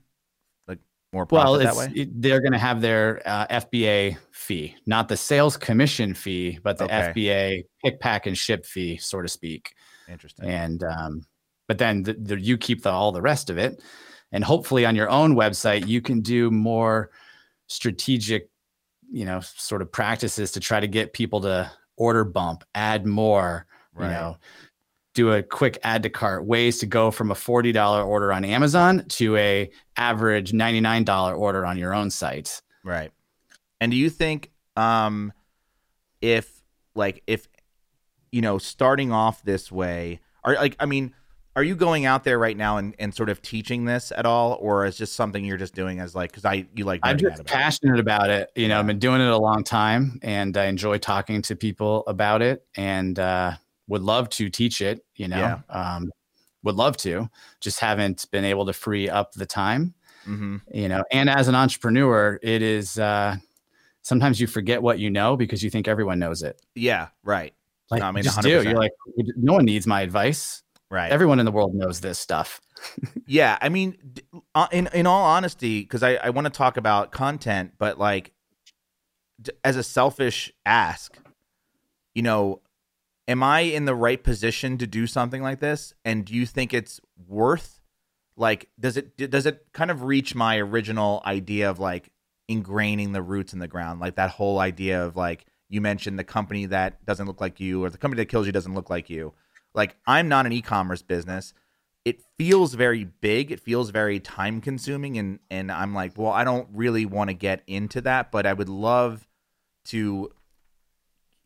[SPEAKER 1] like more profit
[SPEAKER 2] Well,
[SPEAKER 1] that way?
[SPEAKER 2] it, they're going to have their uh, FBA fee, not the sales commission fee, but the
[SPEAKER 1] Okay.
[SPEAKER 2] FBA pick, pack, and ship fee, so to speak.
[SPEAKER 1] Interesting.
[SPEAKER 2] And um, but then the, the, you keep the, all the rest of it, and hopefully on your own website you can do more strategic, you know, sort of practices to try to get people to order bump, add more,
[SPEAKER 1] Right.
[SPEAKER 2] you know, do a quick add to cart, ways to go from a forty dollar order on Amazon to a average ninety nine dollar order on your own site.
[SPEAKER 1] Right. And do you think um if like if you know starting off this way are like I mean are you going out there right now and, and sort of teaching this at all or is just something you're just doing as like because I you like
[SPEAKER 2] I'm just
[SPEAKER 1] about it?
[SPEAKER 2] passionate about it. You know, I've been doing it a long time and I enjoy talking to people about it and uh, would love to teach it, you know,
[SPEAKER 1] Yeah.
[SPEAKER 2] um, would love to, just haven't been able to free up the time,
[SPEAKER 1] hmm
[SPEAKER 2] you know, and as an entrepreneur, it is, uh, sometimes you forget what you know because you think everyone knows it.
[SPEAKER 1] Yeah, right.
[SPEAKER 2] Like,
[SPEAKER 1] No, I mean,
[SPEAKER 2] you just
[SPEAKER 1] 100%.
[SPEAKER 2] You're like, no one needs my advice.
[SPEAKER 1] Right.
[SPEAKER 2] Everyone in the world knows this stuff. <laughs>
[SPEAKER 1] Yeah, I mean, uh, in in all honesty, because I I want to talk about content, but like, as a selfish ask, you know, am I in the right position to do something like this? And do you think it's worth like does it does it kind of reach my original idea of like ingraining the roots in the ground like that whole idea of like you mentioned the company that doesn't look like you or the company that kills you doesn't look like you like i'm not an e-commerce business. It feels very big. It feels very time consuming and and i'm like well i don't really want to get into that but i would love to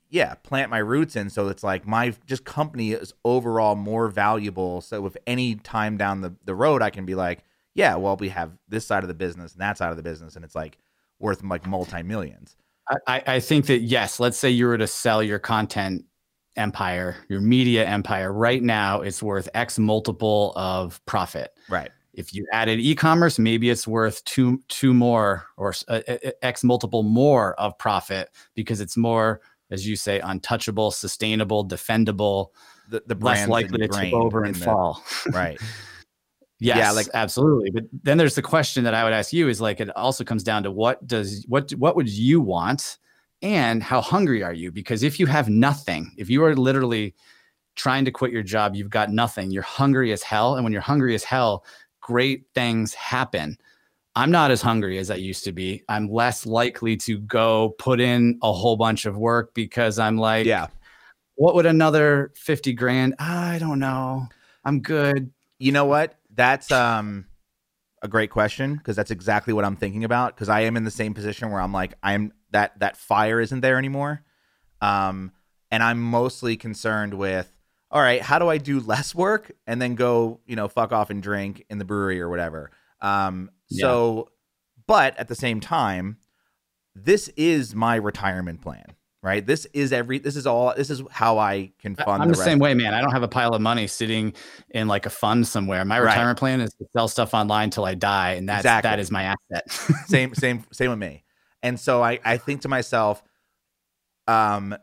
[SPEAKER 1] yeah plant my roots in so it's like my just company is overall more valuable. So if any time down the, the road i can be like yeah well we have this side of the business and that side of the business and it's like worth like multi-millions.
[SPEAKER 2] I, I think that yes let's say you were to sell your content empire your media empire right now it's worth x multiple of profit.
[SPEAKER 1] Right.
[SPEAKER 2] If you added e-commerce maybe it's worth two two more or uh, uh, uh, x multiple more of profit because it's more as you say untouchable sustainable defendable
[SPEAKER 1] the, the
[SPEAKER 2] less likely to tip over and
[SPEAKER 1] the,
[SPEAKER 2] fall.
[SPEAKER 1] Right. <laughs>
[SPEAKER 2] Yes
[SPEAKER 1] Yeah, like-
[SPEAKER 2] absolutely. But then there's the question that i would ask you is like it also comes down to what does what what would you want and how hungry are you? Because if you have nothing if you are literally trying to quit your job you've got nothing you're hungry as hell and when you're hungry as hell great things happen. I'm not as hungry as i used to be. I'm less likely to go put in a whole bunch of work because i'm like
[SPEAKER 1] yeah.
[SPEAKER 2] What would another 50 grand? I don't know. I'm good.
[SPEAKER 1] You know what? That's um a great question because that's exactly what i'm thinking about because i am in the same position where i'm like i'm that that fire isn't there anymore um and i'm mostly concerned with all right how do i do less work and then go you know fuck off and drink in the brewery or whatever um so but at the same time this is my retirement plan right this is every this is all this is how i can fund
[SPEAKER 2] I'm the,
[SPEAKER 1] rest
[SPEAKER 2] same way, man. I don't have a pile of money sitting in like a fund somewhere. My
[SPEAKER 1] Right.
[SPEAKER 2] retirement plan is to sell stuff online till I die, and that's
[SPEAKER 1] Exactly.
[SPEAKER 2] that is my asset. <laughs>
[SPEAKER 1] same same same with me and so i i think to myself um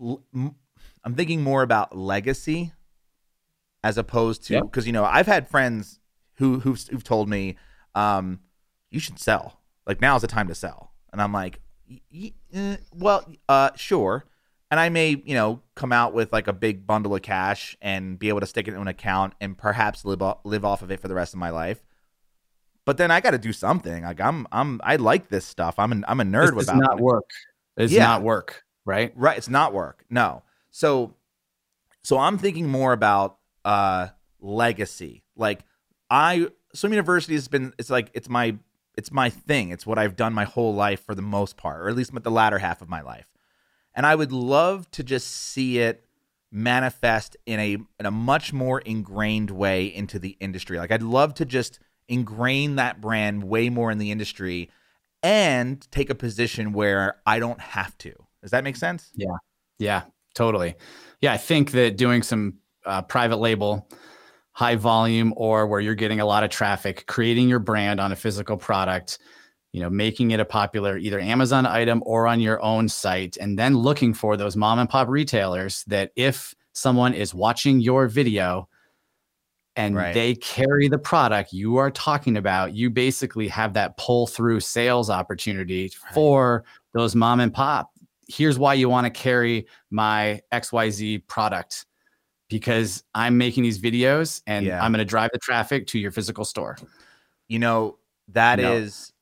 [SPEAKER 1] l- m- i'm thinking more about legacy as opposed to
[SPEAKER 2] Yep.
[SPEAKER 1] because you know i've had friends who who've, who've told me um you should sell. Like now's the time to sell. And i'm like y- y- eh, well uh sure. And i may you know come out with like a big bundle of cash and be able to stick it in an account and perhaps live o- live off of it for the rest of my life but then I got to do something. Like I'm, I'm, I like this stuff. I'm, an, I'm a nerd
[SPEAKER 2] This does not
[SPEAKER 1] it.
[SPEAKER 2] work. It's
[SPEAKER 1] Yeah.
[SPEAKER 2] not work, right?
[SPEAKER 1] Right. It's not work. No. So, so I'm thinking more about uh legacy. Like I, swim university has been. It's like it's my, it's my thing. It's what I've done my whole life for the most part, or at least the latter half of my life. And I would love to just see it manifest in a in a much more ingrained way into the industry. Like I'd love to just ingrain that brand way more in the industry and take a position where I don't have to. Does that make sense?
[SPEAKER 2] Yeah, Yeah, totally. Yeah, I think that doing some uh, private label, high volume, or where you're getting a lot of traffic, creating your brand on a physical product, you know, making it a popular either Amazon item or on your own site, and then looking for those mom and pop retailers that if someone is watching your video and
[SPEAKER 1] Right.
[SPEAKER 2] they carry the product you are talking about, you basically have that pull through sales opportunity
[SPEAKER 1] Right.
[SPEAKER 2] for those mom and pop. Here's why you want to carry my XYZ product because I'm making these videos and
[SPEAKER 1] Yeah.
[SPEAKER 2] I'm going to drive the traffic to your physical store.
[SPEAKER 1] You know, that is
[SPEAKER 2] No.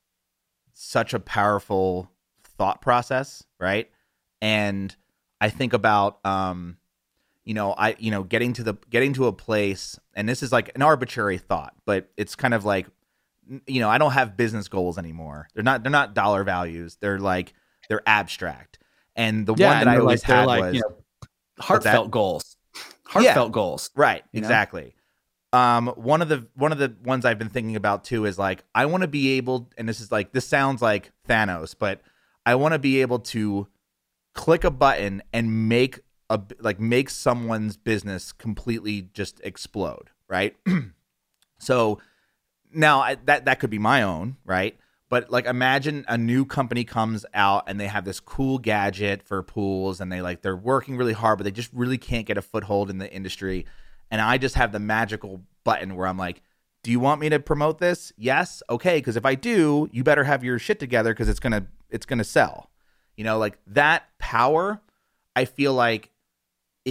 [SPEAKER 1] such a powerful thought process, right? And I think about um you know, I you know, getting to the getting to a place and this is like an arbitrary thought, but it's kind of like you know, I don't have business goals anymore. They're not they're not dollar values. They're like they're abstract. And the one that I always
[SPEAKER 2] like,
[SPEAKER 1] had
[SPEAKER 2] like,
[SPEAKER 1] was
[SPEAKER 2] you know, heartfelt goals. Heartfelt goals.
[SPEAKER 1] Right,
[SPEAKER 2] you know?
[SPEAKER 1] exactly. Um, one of the one of the ones I've been thinking about too is like I want to be able, and this is like this sounds like Thanos, but I want to be able to click a button and make a like make someone's business completely just explode, right? <clears throat> so now I, that that could be my own, right? But like imagine a new company comes out and they have this cool gadget for pools and they like they're working really hard but they just really can't get a foothold in the industry and I just have the magical button where I'm like, "Do you want me to promote this?" Yes. Okay, because if I do, you better have your shit together cuz it's to it's to sell. You know, like that power I feel like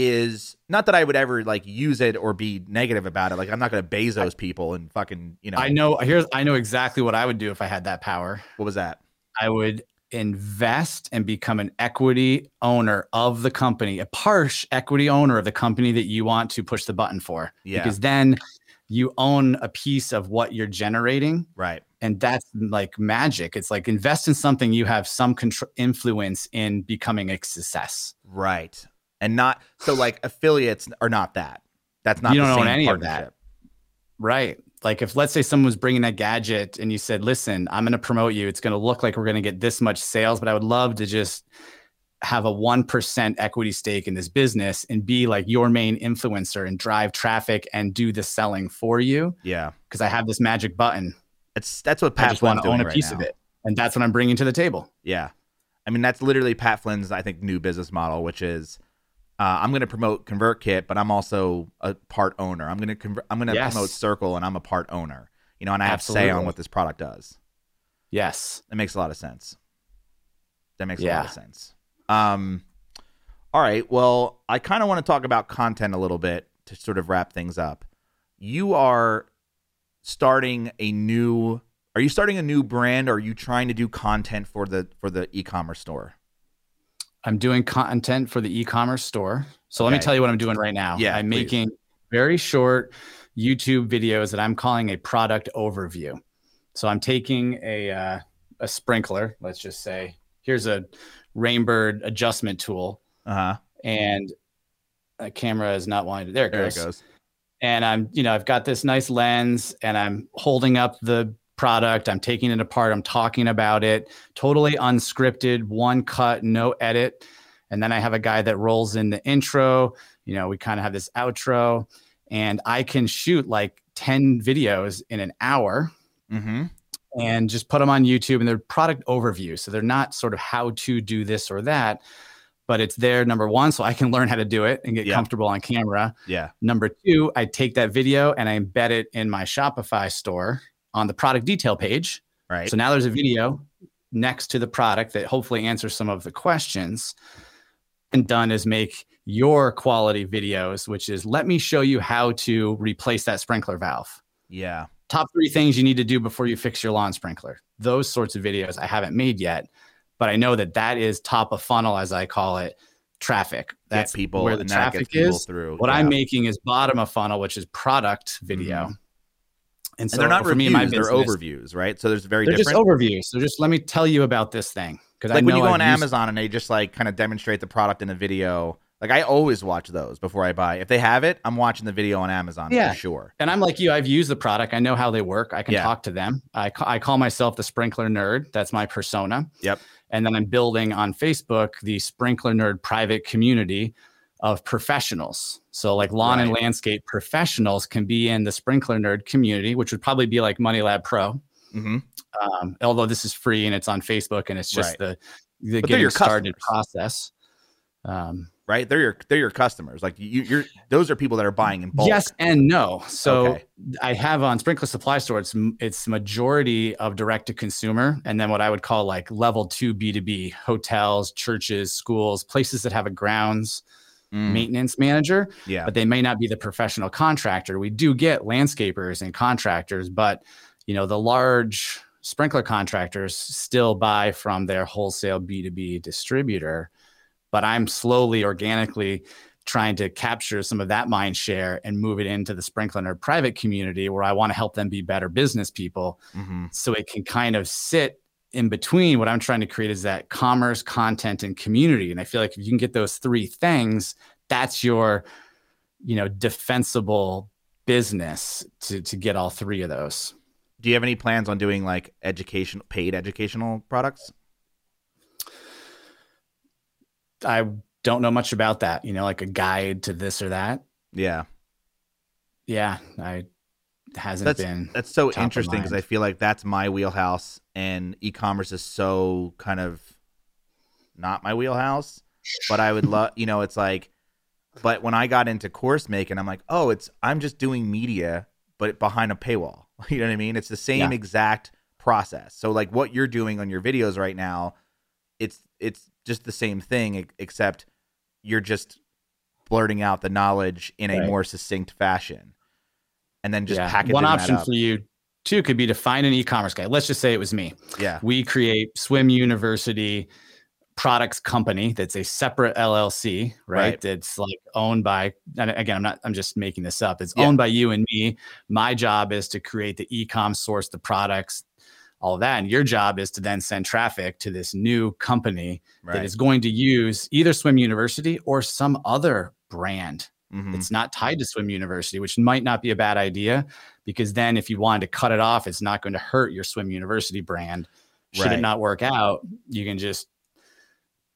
[SPEAKER 1] is not that I would ever like use it or be negative about it. Like I'm not going to Bezos people and fucking, you know.
[SPEAKER 2] I know here's I know exactly what I would do if I had that power.
[SPEAKER 1] What was that?
[SPEAKER 2] I would invest and become an equity owner of the company, a partial equity owner of the company that you want to push the button for.
[SPEAKER 1] Yeah.
[SPEAKER 2] Because then you own a piece of what you're generating.
[SPEAKER 1] Right.
[SPEAKER 2] And that's like magic. It's like invest in something you have some control influence in becoming a success.
[SPEAKER 1] Right. And not so like affiliates are not that. That's not
[SPEAKER 2] You
[SPEAKER 1] the
[SPEAKER 2] don't own
[SPEAKER 1] same
[SPEAKER 2] any of that. Right. Like if let's say someone was bringing a gadget and you said, "Listen, I'm going to promote you. It's going to look like we're going to get this much sales, but I would love to just have a 1% equity stake in this business and be like your main influencer and drive traffic and do the selling for you
[SPEAKER 1] Yeah.
[SPEAKER 2] because I have this magic button.
[SPEAKER 1] It's that's what
[SPEAKER 2] I
[SPEAKER 1] Pat
[SPEAKER 2] just
[SPEAKER 1] Flynn's
[SPEAKER 2] want to own a
[SPEAKER 1] right
[SPEAKER 2] piece
[SPEAKER 1] now.
[SPEAKER 2] of it." And that's what I'm bringing to the table.
[SPEAKER 1] Yeah. I mean, that's literally Pat Flynn's, I think, new business model, which is uh, I'm going to promote ConvertKit, but I'm also a part owner. I'm going to convert, I'm going to
[SPEAKER 2] Yes.
[SPEAKER 1] promote Circle, and I'm a part owner. You know, and I have say on what this product does.
[SPEAKER 2] Yes.
[SPEAKER 1] That makes a lot of sense. That makes a lot of sense. Um, all right. Well, I kind of want to talk about content a little bit to sort of wrap things up. You are starting a new. Are you starting a new brand, or are you trying to do content for the for the e-commerce store?
[SPEAKER 2] I'm doing content for the e-commerce store. So let me tell you what I'm doing right now.
[SPEAKER 1] Yeah,
[SPEAKER 2] I'm
[SPEAKER 1] please.
[SPEAKER 2] making very short YouTube videos that I'm calling a product overview. So I'm taking a uh, a sprinkler, let's just say, here's a Rainbird adjustment tool,
[SPEAKER 1] Uh huh.
[SPEAKER 2] and a camera is not wanting to. There it
[SPEAKER 1] There
[SPEAKER 2] goes.
[SPEAKER 1] it goes.
[SPEAKER 2] And I'm, you know, I've got this nice lens, and I'm holding up the product. I'm taking it apart. I'm talking about it. Totally unscripted, one cut, no edit. And then I have a guy that rolls in the intro. You know, we kind of have this outro, and I can shoot like 10 videos in an hour
[SPEAKER 1] Mm-hmm.
[SPEAKER 2] and just put them on YouTube and they're product overview. So they're not sort of how to do this or that, but it's there, number one, so I can learn how to do it and get
[SPEAKER 1] Yeah.
[SPEAKER 2] comfortable on camera.
[SPEAKER 1] Yeah.
[SPEAKER 2] Number two, I take that video and I embed it in my Shopify store on the product detail page.
[SPEAKER 1] Right.
[SPEAKER 2] So now there's a video next to the product that hopefully answers some of the questions. And done is make your quality videos, which is let me show you how to replace that sprinkler valve.
[SPEAKER 1] yeah.
[SPEAKER 2] Top three things you need to do before you fix your lawn sprinkler. Those sorts of videos I haven't made yet, but I know that that is top of funnel, as I call it, traffic. That's
[SPEAKER 1] Get people
[SPEAKER 2] where the traffic is.
[SPEAKER 1] through.
[SPEAKER 2] What
[SPEAKER 1] yeah.
[SPEAKER 2] I'm making is bottom of funnel, which is product video. And so
[SPEAKER 1] and they're not
[SPEAKER 2] for me,
[SPEAKER 1] reviews;
[SPEAKER 2] my
[SPEAKER 1] they're
[SPEAKER 2] business,
[SPEAKER 1] overviews, right? So there's very
[SPEAKER 2] They're just
[SPEAKER 1] different.
[SPEAKER 2] overviews. So just let me tell you about this thing because I
[SPEAKER 1] like
[SPEAKER 2] know
[SPEAKER 1] when you go on
[SPEAKER 2] I've used-
[SPEAKER 1] Amazon and they just like kind of demonstrate the product in a video. Like I always watch those before I buy. If they have it, I'm watching the video on Amazon
[SPEAKER 2] Yeah.
[SPEAKER 1] for sure.
[SPEAKER 2] And I'm like you. I've used the product. I know how they work. I can
[SPEAKER 1] Yeah.
[SPEAKER 2] talk to them. I, ca- I call myself the sprinkler nerd. That's my persona.
[SPEAKER 1] Yep.
[SPEAKER 2] And then I'm building on Facebook the sprinkler nerd private community of professionals. So like lawn and landscape professionals can be in the sprinkler nerd community, which would probably be like Money Lab Pro.
[SPEAKER 1] hmm
[SPEAKER 2] Um, although this is free and it's on Facebook and it's just
[SPEAKER 1] Right.
[SPEAKER 2] the the getting
[SPEAKER 1] your
[SPEAKER 2] started process. Um,
[SPEAKER 1] Right? They're your they're your customers. Like you, you're those are people that are buying in bulk.
[SPEAKER 2] Yes and no. So
[SPEAKER 1] Okay.
[SPEAKER 2] I have on Sprinkler Supply Store. It's it's majority of direct to consumer, and then what I would call like level two B two B hotels, churches, schools, places that have a grounds
[SPEAKER 1] Mm,
[SPEAKER 2] maintenance manager,
[SPEAKER 1] yeah.
[SPEAKER 2] but they may not be the professional contractor. We do get landscapers and contractors, but you know the large sprinkler contractors still buy from their wholesale B two B distributor. But I'm slowly, organically trying to capture some of that mind share and move it into the sprinkler nerd private community where I want to help them be better business people
[SPEAKER 1] hmm
[SPEAKER 2] so it can kind of sit in between what I'm trying to create is that commerce, content, and community. And I feel like if you can get those three things, that's your, you know, defensible business to to get all three of those.
[SPEAKER 1] Do you have any plans on doing like education, paid educational products?
[SPEAKER 2] I don't know much about that, you know, like a guide to this or that.
[SPEAKER 1] Yeah.
[SPEAKER 2] Yeah, I hasn't
[SPEAKER 1] That's
[SPEAKER 2] been.
[SPEAKER 1] that's so interesting because I feel like that's my wheelhouse, and e-commerce is so kind of not my wheelhouse. But I would love, <laughs> you know, it's like, but when I got into course making, I'm like, oh, it's I'm just doing media, but behind a paywall. <laughs> You know what I mean? It's the same
[SPEAKER 2] Yeah.
[SPEAKER 1] exact process. So like what you're doing on your videos right now, it's it's just the same thing except you're just blurting out the knowledge in a
[SPEAKER 2] Right.
[SPEAKER 1] more succinct fashion, and then just
[SPEAKER 2] yeah.
[SPEAKER 1] packaging
[SPEAKER 2] One
[SPEAKER 1] that
[SPEAKER 2] option for you too could be to find an e-commerce guy. Let's just say it was me.
[SPEAKER 1] yeah,
[SPEAKER 2] We create Swim University products company that's a separate LLC, right?
[SPEAKER 1] Right.
[SPEAKER 2] That's like owned by and again, I'm not I'm just making this up. It's
[SPEAKER 1] Yeah.
[SPEAKER 2] owned by you and me. My job is to create the e-com source the products, all of that. And your job is to then send traffic to this new company that
[SPEAKER 1] right.
[SPEAKER 2] is going to use either Swim University or some other brand
[SPEAKER 1] Mhm.
[SPEAKER 2] it's not tied to Swim University, which might not be a bad idea because then if you wanted to cut it off, it's not going to hurt your Swim University brand. Should
[SPEAKER 1] Right.
[SPEAKER 2] it not work out, you can just,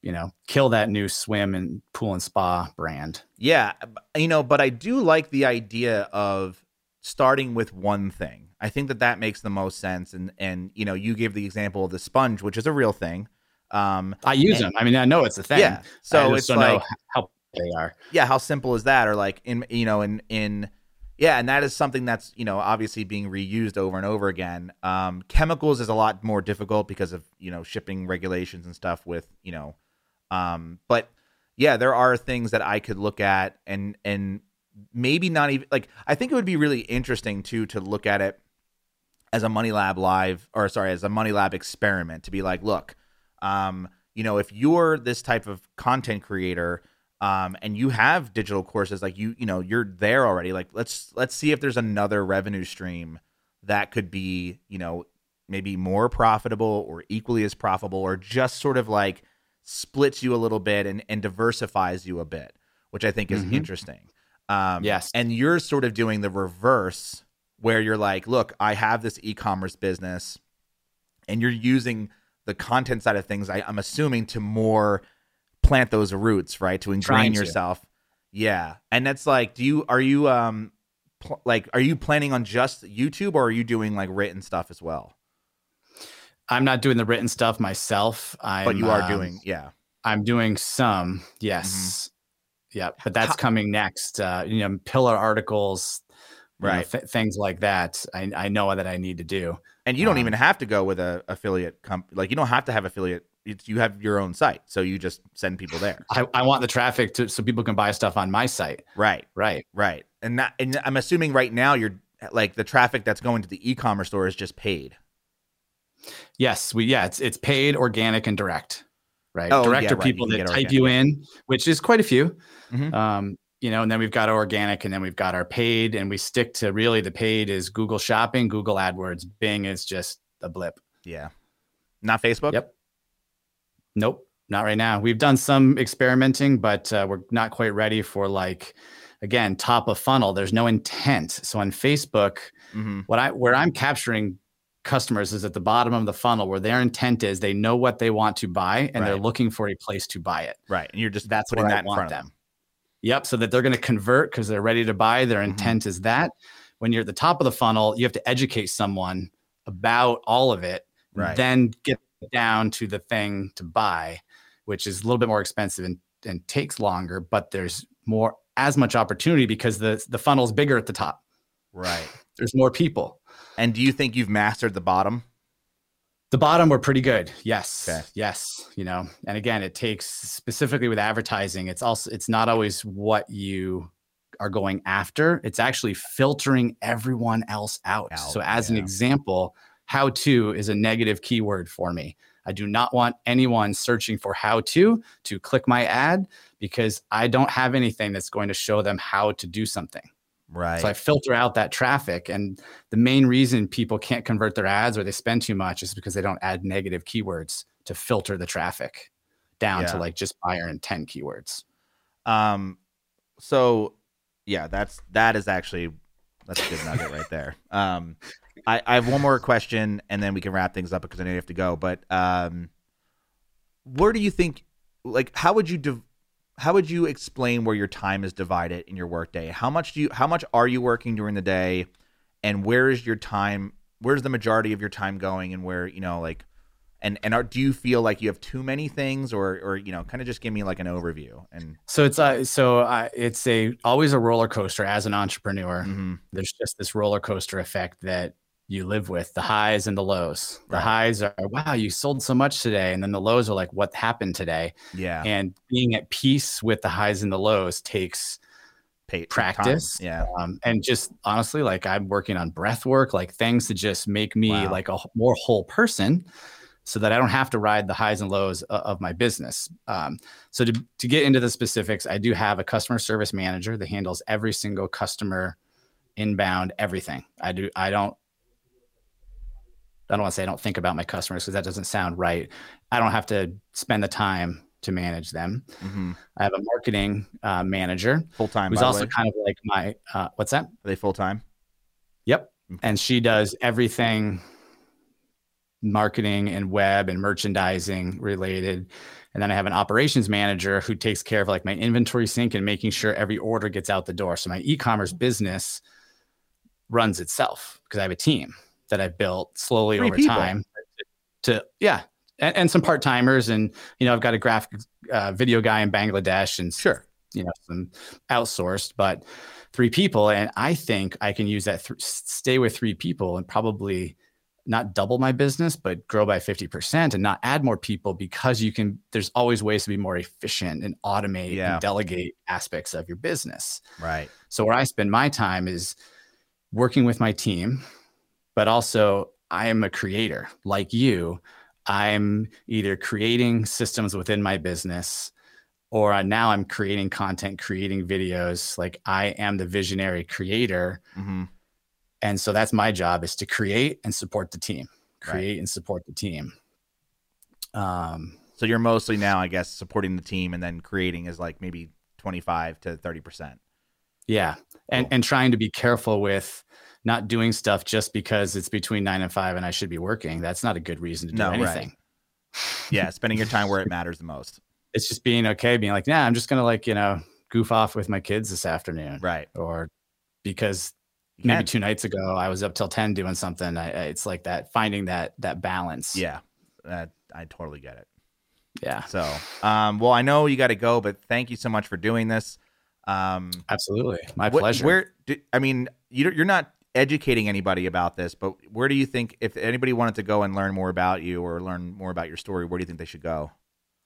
[SPEAKER 2] you know, kill that new swim and pool and spa brand.
[SPEAKER 1] Yeah, you know, but I do like the idea of starting with one thing. I think that that makes the most sense. And and you know, you gave the example of the sponge, which is a real thing. Um,
[SPEAKER 2] I use
[SPEAKER 1] And-
[SPEAKER 2] them. I mean, I know it's a thing.
[SPEAKER 1] yeah. So it's like,
[SPEAKER 2] know how they are.
[SPEAKER 1] yeah, how simple is that? Or like in you know, in in yeah, and that is something that's you know obviously being reused over and over again. Um, chemicals is a lot more difficult because of you know shipping regulations and stuff with you know, um, but yeah, there are things that I could look at and and maybe not even like I think it would be really interesting too to look at it as a Money Lab live or sorry as a Money Lab experiment to be like, look, um, you know, if you're this type of content creator um, and you have digital courses like you you know you're there already like let's let's see if there's another revenue stream that could be you know maybe more profitable or equally as profitable or just sort of like splits you a little bit and, and diversifies you a bit which i think is
[SPEAKER 2] Mhm.
[SPEAKER 1] interesting um,
[SPEAKER 2] Yes.
[SPEAKER 1] and you're sort of doing the reverse where you're like look i have this e-commerce business and you're using the content side of things I, i'm assuming to more plant those roots right to ingrain
[SPEAKER 2] to.
[SPEAKER 1] yourself yeah and that's like do you are you um pl- like are you planning on just youtube or are you doing like written stuff as well
[SPEAKER 2] I'm not doing the written stuff myself. I'm,
[SPEAKER 1] but you are
[SPEAKER 2] um,
[SPEAKER 1] doing yeah
[SPEAKER 2] I'm doing some, yes. Yeah, but that's
[SPEAKER 1] How-
[SPEAKER 2] coming next. Uh, you know, pillar articles, you know,
[SPEAKER 1] Right.
[SPEAKER 2] th- things like that. I, I know that I need to do.
[SPEAKER 1] and you don't
[SPEAKER 2] um,
[SPEAKER 1] even have to go with a affiliate comp like you don't have to have affiliate it's, you have your own site so you just send people there
[SPEAKER 2] I, I want the traffic to so people can buy stuff on my site.
[SPEAKER 1] right
[SPEAKER 2] Right.
[SPEAKER 1] right and that and i'm assuming right now you're like the traffic that's going to the e-commerce store is just paid
[SPEAKER 2] Yes. We yeah. It's it's paid, organic, and direct. Right.
[SPEAKER 1] Oh,
[SPEAKER 2] direct
[SPEAKER 1] yeah,
[SPEAKER 2] are
[SPEAKER 1] right,
[SPEAKER 2] people
[SPEAKER 1] can
[SPEAKER 2] that type you in, which is quite a few.
[SPEAKER 1] Mhm.
[SPEAKER 2] Um, you know, and then we've got our organic, and then we've got our paid, and we stick to really the paid is Google Shopping, Google AdWords, Bing is just a blip.
[SPEAKER 1] yeah not facebook
[SPEAKER 2] Yep. Nope, not right now. We've done some experimenting, but uh, we're not quite ready for like, again, top of funnel. There's no intent. So on Facebook,
[SPEAKER 1] hmm
[SPEAKER 2] what I where I'm capturing customers is at the bottom of the funnel where their intent is they know what they want to buy and they're looking for a place to buy it.
[SPEAKER 1] right and you're just
[SPEAKER 2] That's
[SPEAKER 1] putting
[SPEAKER 2] where I
[SPEAKER 1] that in
[SPEAKER 2] want
[SPEAKER 1] front
[SPEAKER 2] them.
[SPEAKER 1] of them
[SPEAKER 2] Yep. So that they're going to convert because they're ready to buy. Their
[SPEAKER 1] Mhm.
[SPEAKER 2] intent is that. When you're at the top of the funnel, you have to educate someone about all of it,
[SPEAKER 1] Right.
[SPEAKER 2] then get down to the thing to buy, which is a little bit more expensive and, and takes longer, but there's more as much opportunity because the the funnel's bigger at the top.
[SPEAKER 1] right <laughs>
[SPEAKER 2] There's more people.
[SPEAKER 1] and do you think you've mastered the bottom
[SPEAKER 2] The bottom were pretty good. Yes.
[SPEAKER 1] Okay.
[SPEAKER 2] Yes. You know, and again, it takes specifically with advertising, it's also it's not always what you are going after. It's actually filtering everyone else out.
[SPEAKER 1] Out,
[SPEAKER 2] so as an example, how to is a negative keyword for me. I do not want anyone searching for how to to click my ad because I don't have anything that's going to show them how to do something.
[SPEAKER 1] right
[SPEAKER 2] So I filter out that traffic. And the main reason people can't convert their ads or they spend too much is because they don't add negative keywords to filter the traffic down to like just buyer intent keywords.
[SPEAKER 1] Um, so yeah, that's that is actually that's a good nugget right there. Um, I, I have one more question, and then we can wrap things up because I know you have to go. But um, where do you think, like, how would you div- how would you explain where your time is divided in your workday? How much do you how much are you working during the day, and where is your time? Where's the majority of your time going, and where you know like. And, and are, do you feel like you have too many things or, or you know kind of just give me like an overview and
[SPEAKER 2] So it's uh, so uh, it's a always a roller coaster as an entrepreneur.
[SPEAKER 1] Mhm.
[SPEAKER 2] There's just this roller coaster effect that you live with the highs and the lows. The
[SPEAKER 1] Right.
[SPEAKER 2] highs are, wow, you sold so much today. And then the lows are like, what happened today?
[SPEAKER 1] Yeah.
[SPEAKER 2] And being at peace with the highs and the lows takes
[SPEAKER 1] Pay-
[SPEAKER 2] practice.
[SPEAKER 1] time. Yeah.
[SPEAKER 2] um, and just honestly, like I'm working on breath work, like things to just make me
[SPEAKER 1] Wow.
[SPEAKER 2] like a more whole person so that I don't have to ride the highs and lows of my business. Um, so to, to get into the specifics, I do have a customer service manager that handles every single customer inbound, everything. I do. I don't, I don't want to say I don't think about my customers because that doesn't sound right. I don't have to spend the time to manage them.
[SPEAKER 1] hmm
[SPEAKER 2] I have a marketing uh, manager
[SPEAKER 1] Full time.
[SPEAKER 2] who's
[SPEAKER 1] by the
[SPEAKER 2] also kind of like my, uh, what's that?
[SPEAKER 1] Are they full time?
[SPEAKER 2] Yep.
[SPEAKER 1] Okay.
[SPEAKER 2] And she does everything marketing and web and merchandising related. And then I have an operations manager who takes care of like my inventory sync and making sure every order gets out the door. So my e-commerce business runs itself because I have a team that I've built slowly
[SPEAKER 1] Three
[SPEAKER 2] over
[SPEAKER 1] people.
[SPEAKER 2] time to yeah. And, and some part timers, and you know, I've got a graphic uh, video guy in Bangladesh, and
[SPEAKER 1] Sure.
[SPEAKER 2] you know some outsourced but three people and i think i can use that th- stay with three people and probably not double my business but grow by 50% and not add more people because you can there's always ways to be more efficient and automate
[SPEAKER 1] Yeah.
[SPEAKER 2] and delegate aspects of your business
[SPEAKER 1] Right.
[SPEAKER 2] so where i spend my time is working with my team but also i am a creator like you i'm either creating systems within my business or now I'm creating content, creating videos. Like I am the visionary creator.
[SPEAKER 1] hmm
[SPEAKER 2] And so that's my job is to create and support the team,
[SPEAKER 1] Right.
[SPEAKER 2] create and support the team. Um,
[SPEAKER 1] So you're mostly now, I guess, supporting the team and then creating is like maybe 25 to 30 percent.
[SPEAKER 2] Yeah. And,
[SPEAKER 1] Cool.
[SPEAKER 2] and trying to be careful with not doing stuff just because it's between nine and five and I should be working. That's not a good reason to do
[SPEAKER 1] No, right.
[SPEAKER 2] anything.
[SPEAKER 1] Yeah, spending your time where it <laughs> matters the most.
[SPEAKER 2] It's just being okay, being like, nah, I'm just going to like, you know, goof off with my kids this afternoon
[SPEAKER 1] Right.
[SPEAKER 2] or because maybe
[SPEAKER 1] can.
[SPEAKER 2] two nights ago I was up till 10 doing something. I, I- it's like that, finding that, that balance.
[SPEAKER 1] Yeah. That I totally get it.
[SPEAKER 2] Yeah.
[SPEAKER 1] So, um, well, I know you got to go, but thank you so much for doing this. Um,
[SPEAKER 2] Absolutely. My
[SPEAKER 1] what-
[SPEAKER 2] pleasure.
[SPEAKER 1] Where, do, I mean, you, you're not educating anybody about this, but where do you think if anybody wanted to go and learn more about you or learn more about your story, where do you think they should go?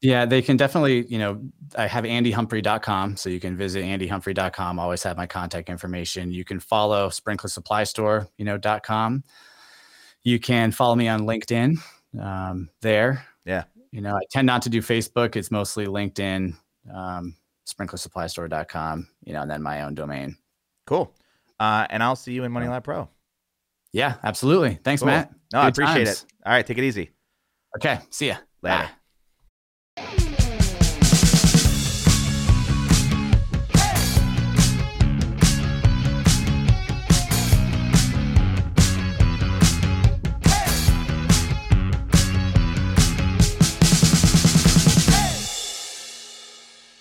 [SPEAKER 2] yeah, they can definitely, you know, I have andyhumphrey.com. So you can visit andyhumphrey.com. Always have my contact information. You can follow sprinkler supply store, you know, dot com. You can follow me on LinkedIn um, there.
[SPEAKER 1] Yeah.
[SPEAKER 2] You know, I tend not to do Facebook. It's mostly LinkedIn, um, sprinklersupplystore.com, you know, and then my own domain.
[SPEAKER 1] Cool. Uh, and I'll see you in Money Lab Pro.
[SPEAKER 2] Yeah, absolutely. Thanks,
[SPEAKER 1] cool.
[SPEAKER 2] Matt.
[SPEAKER 1] No,
[SPEAKER 2] Good I
[SPEAKER 1] appreciate
[SPEAKER 2] times.
[SPEAKER 1] it. All right, take it easy.
[SPEAKER 2] Okay, see ya.
[SPEAKER 1] Later.
[SPEAKER 2] Bye.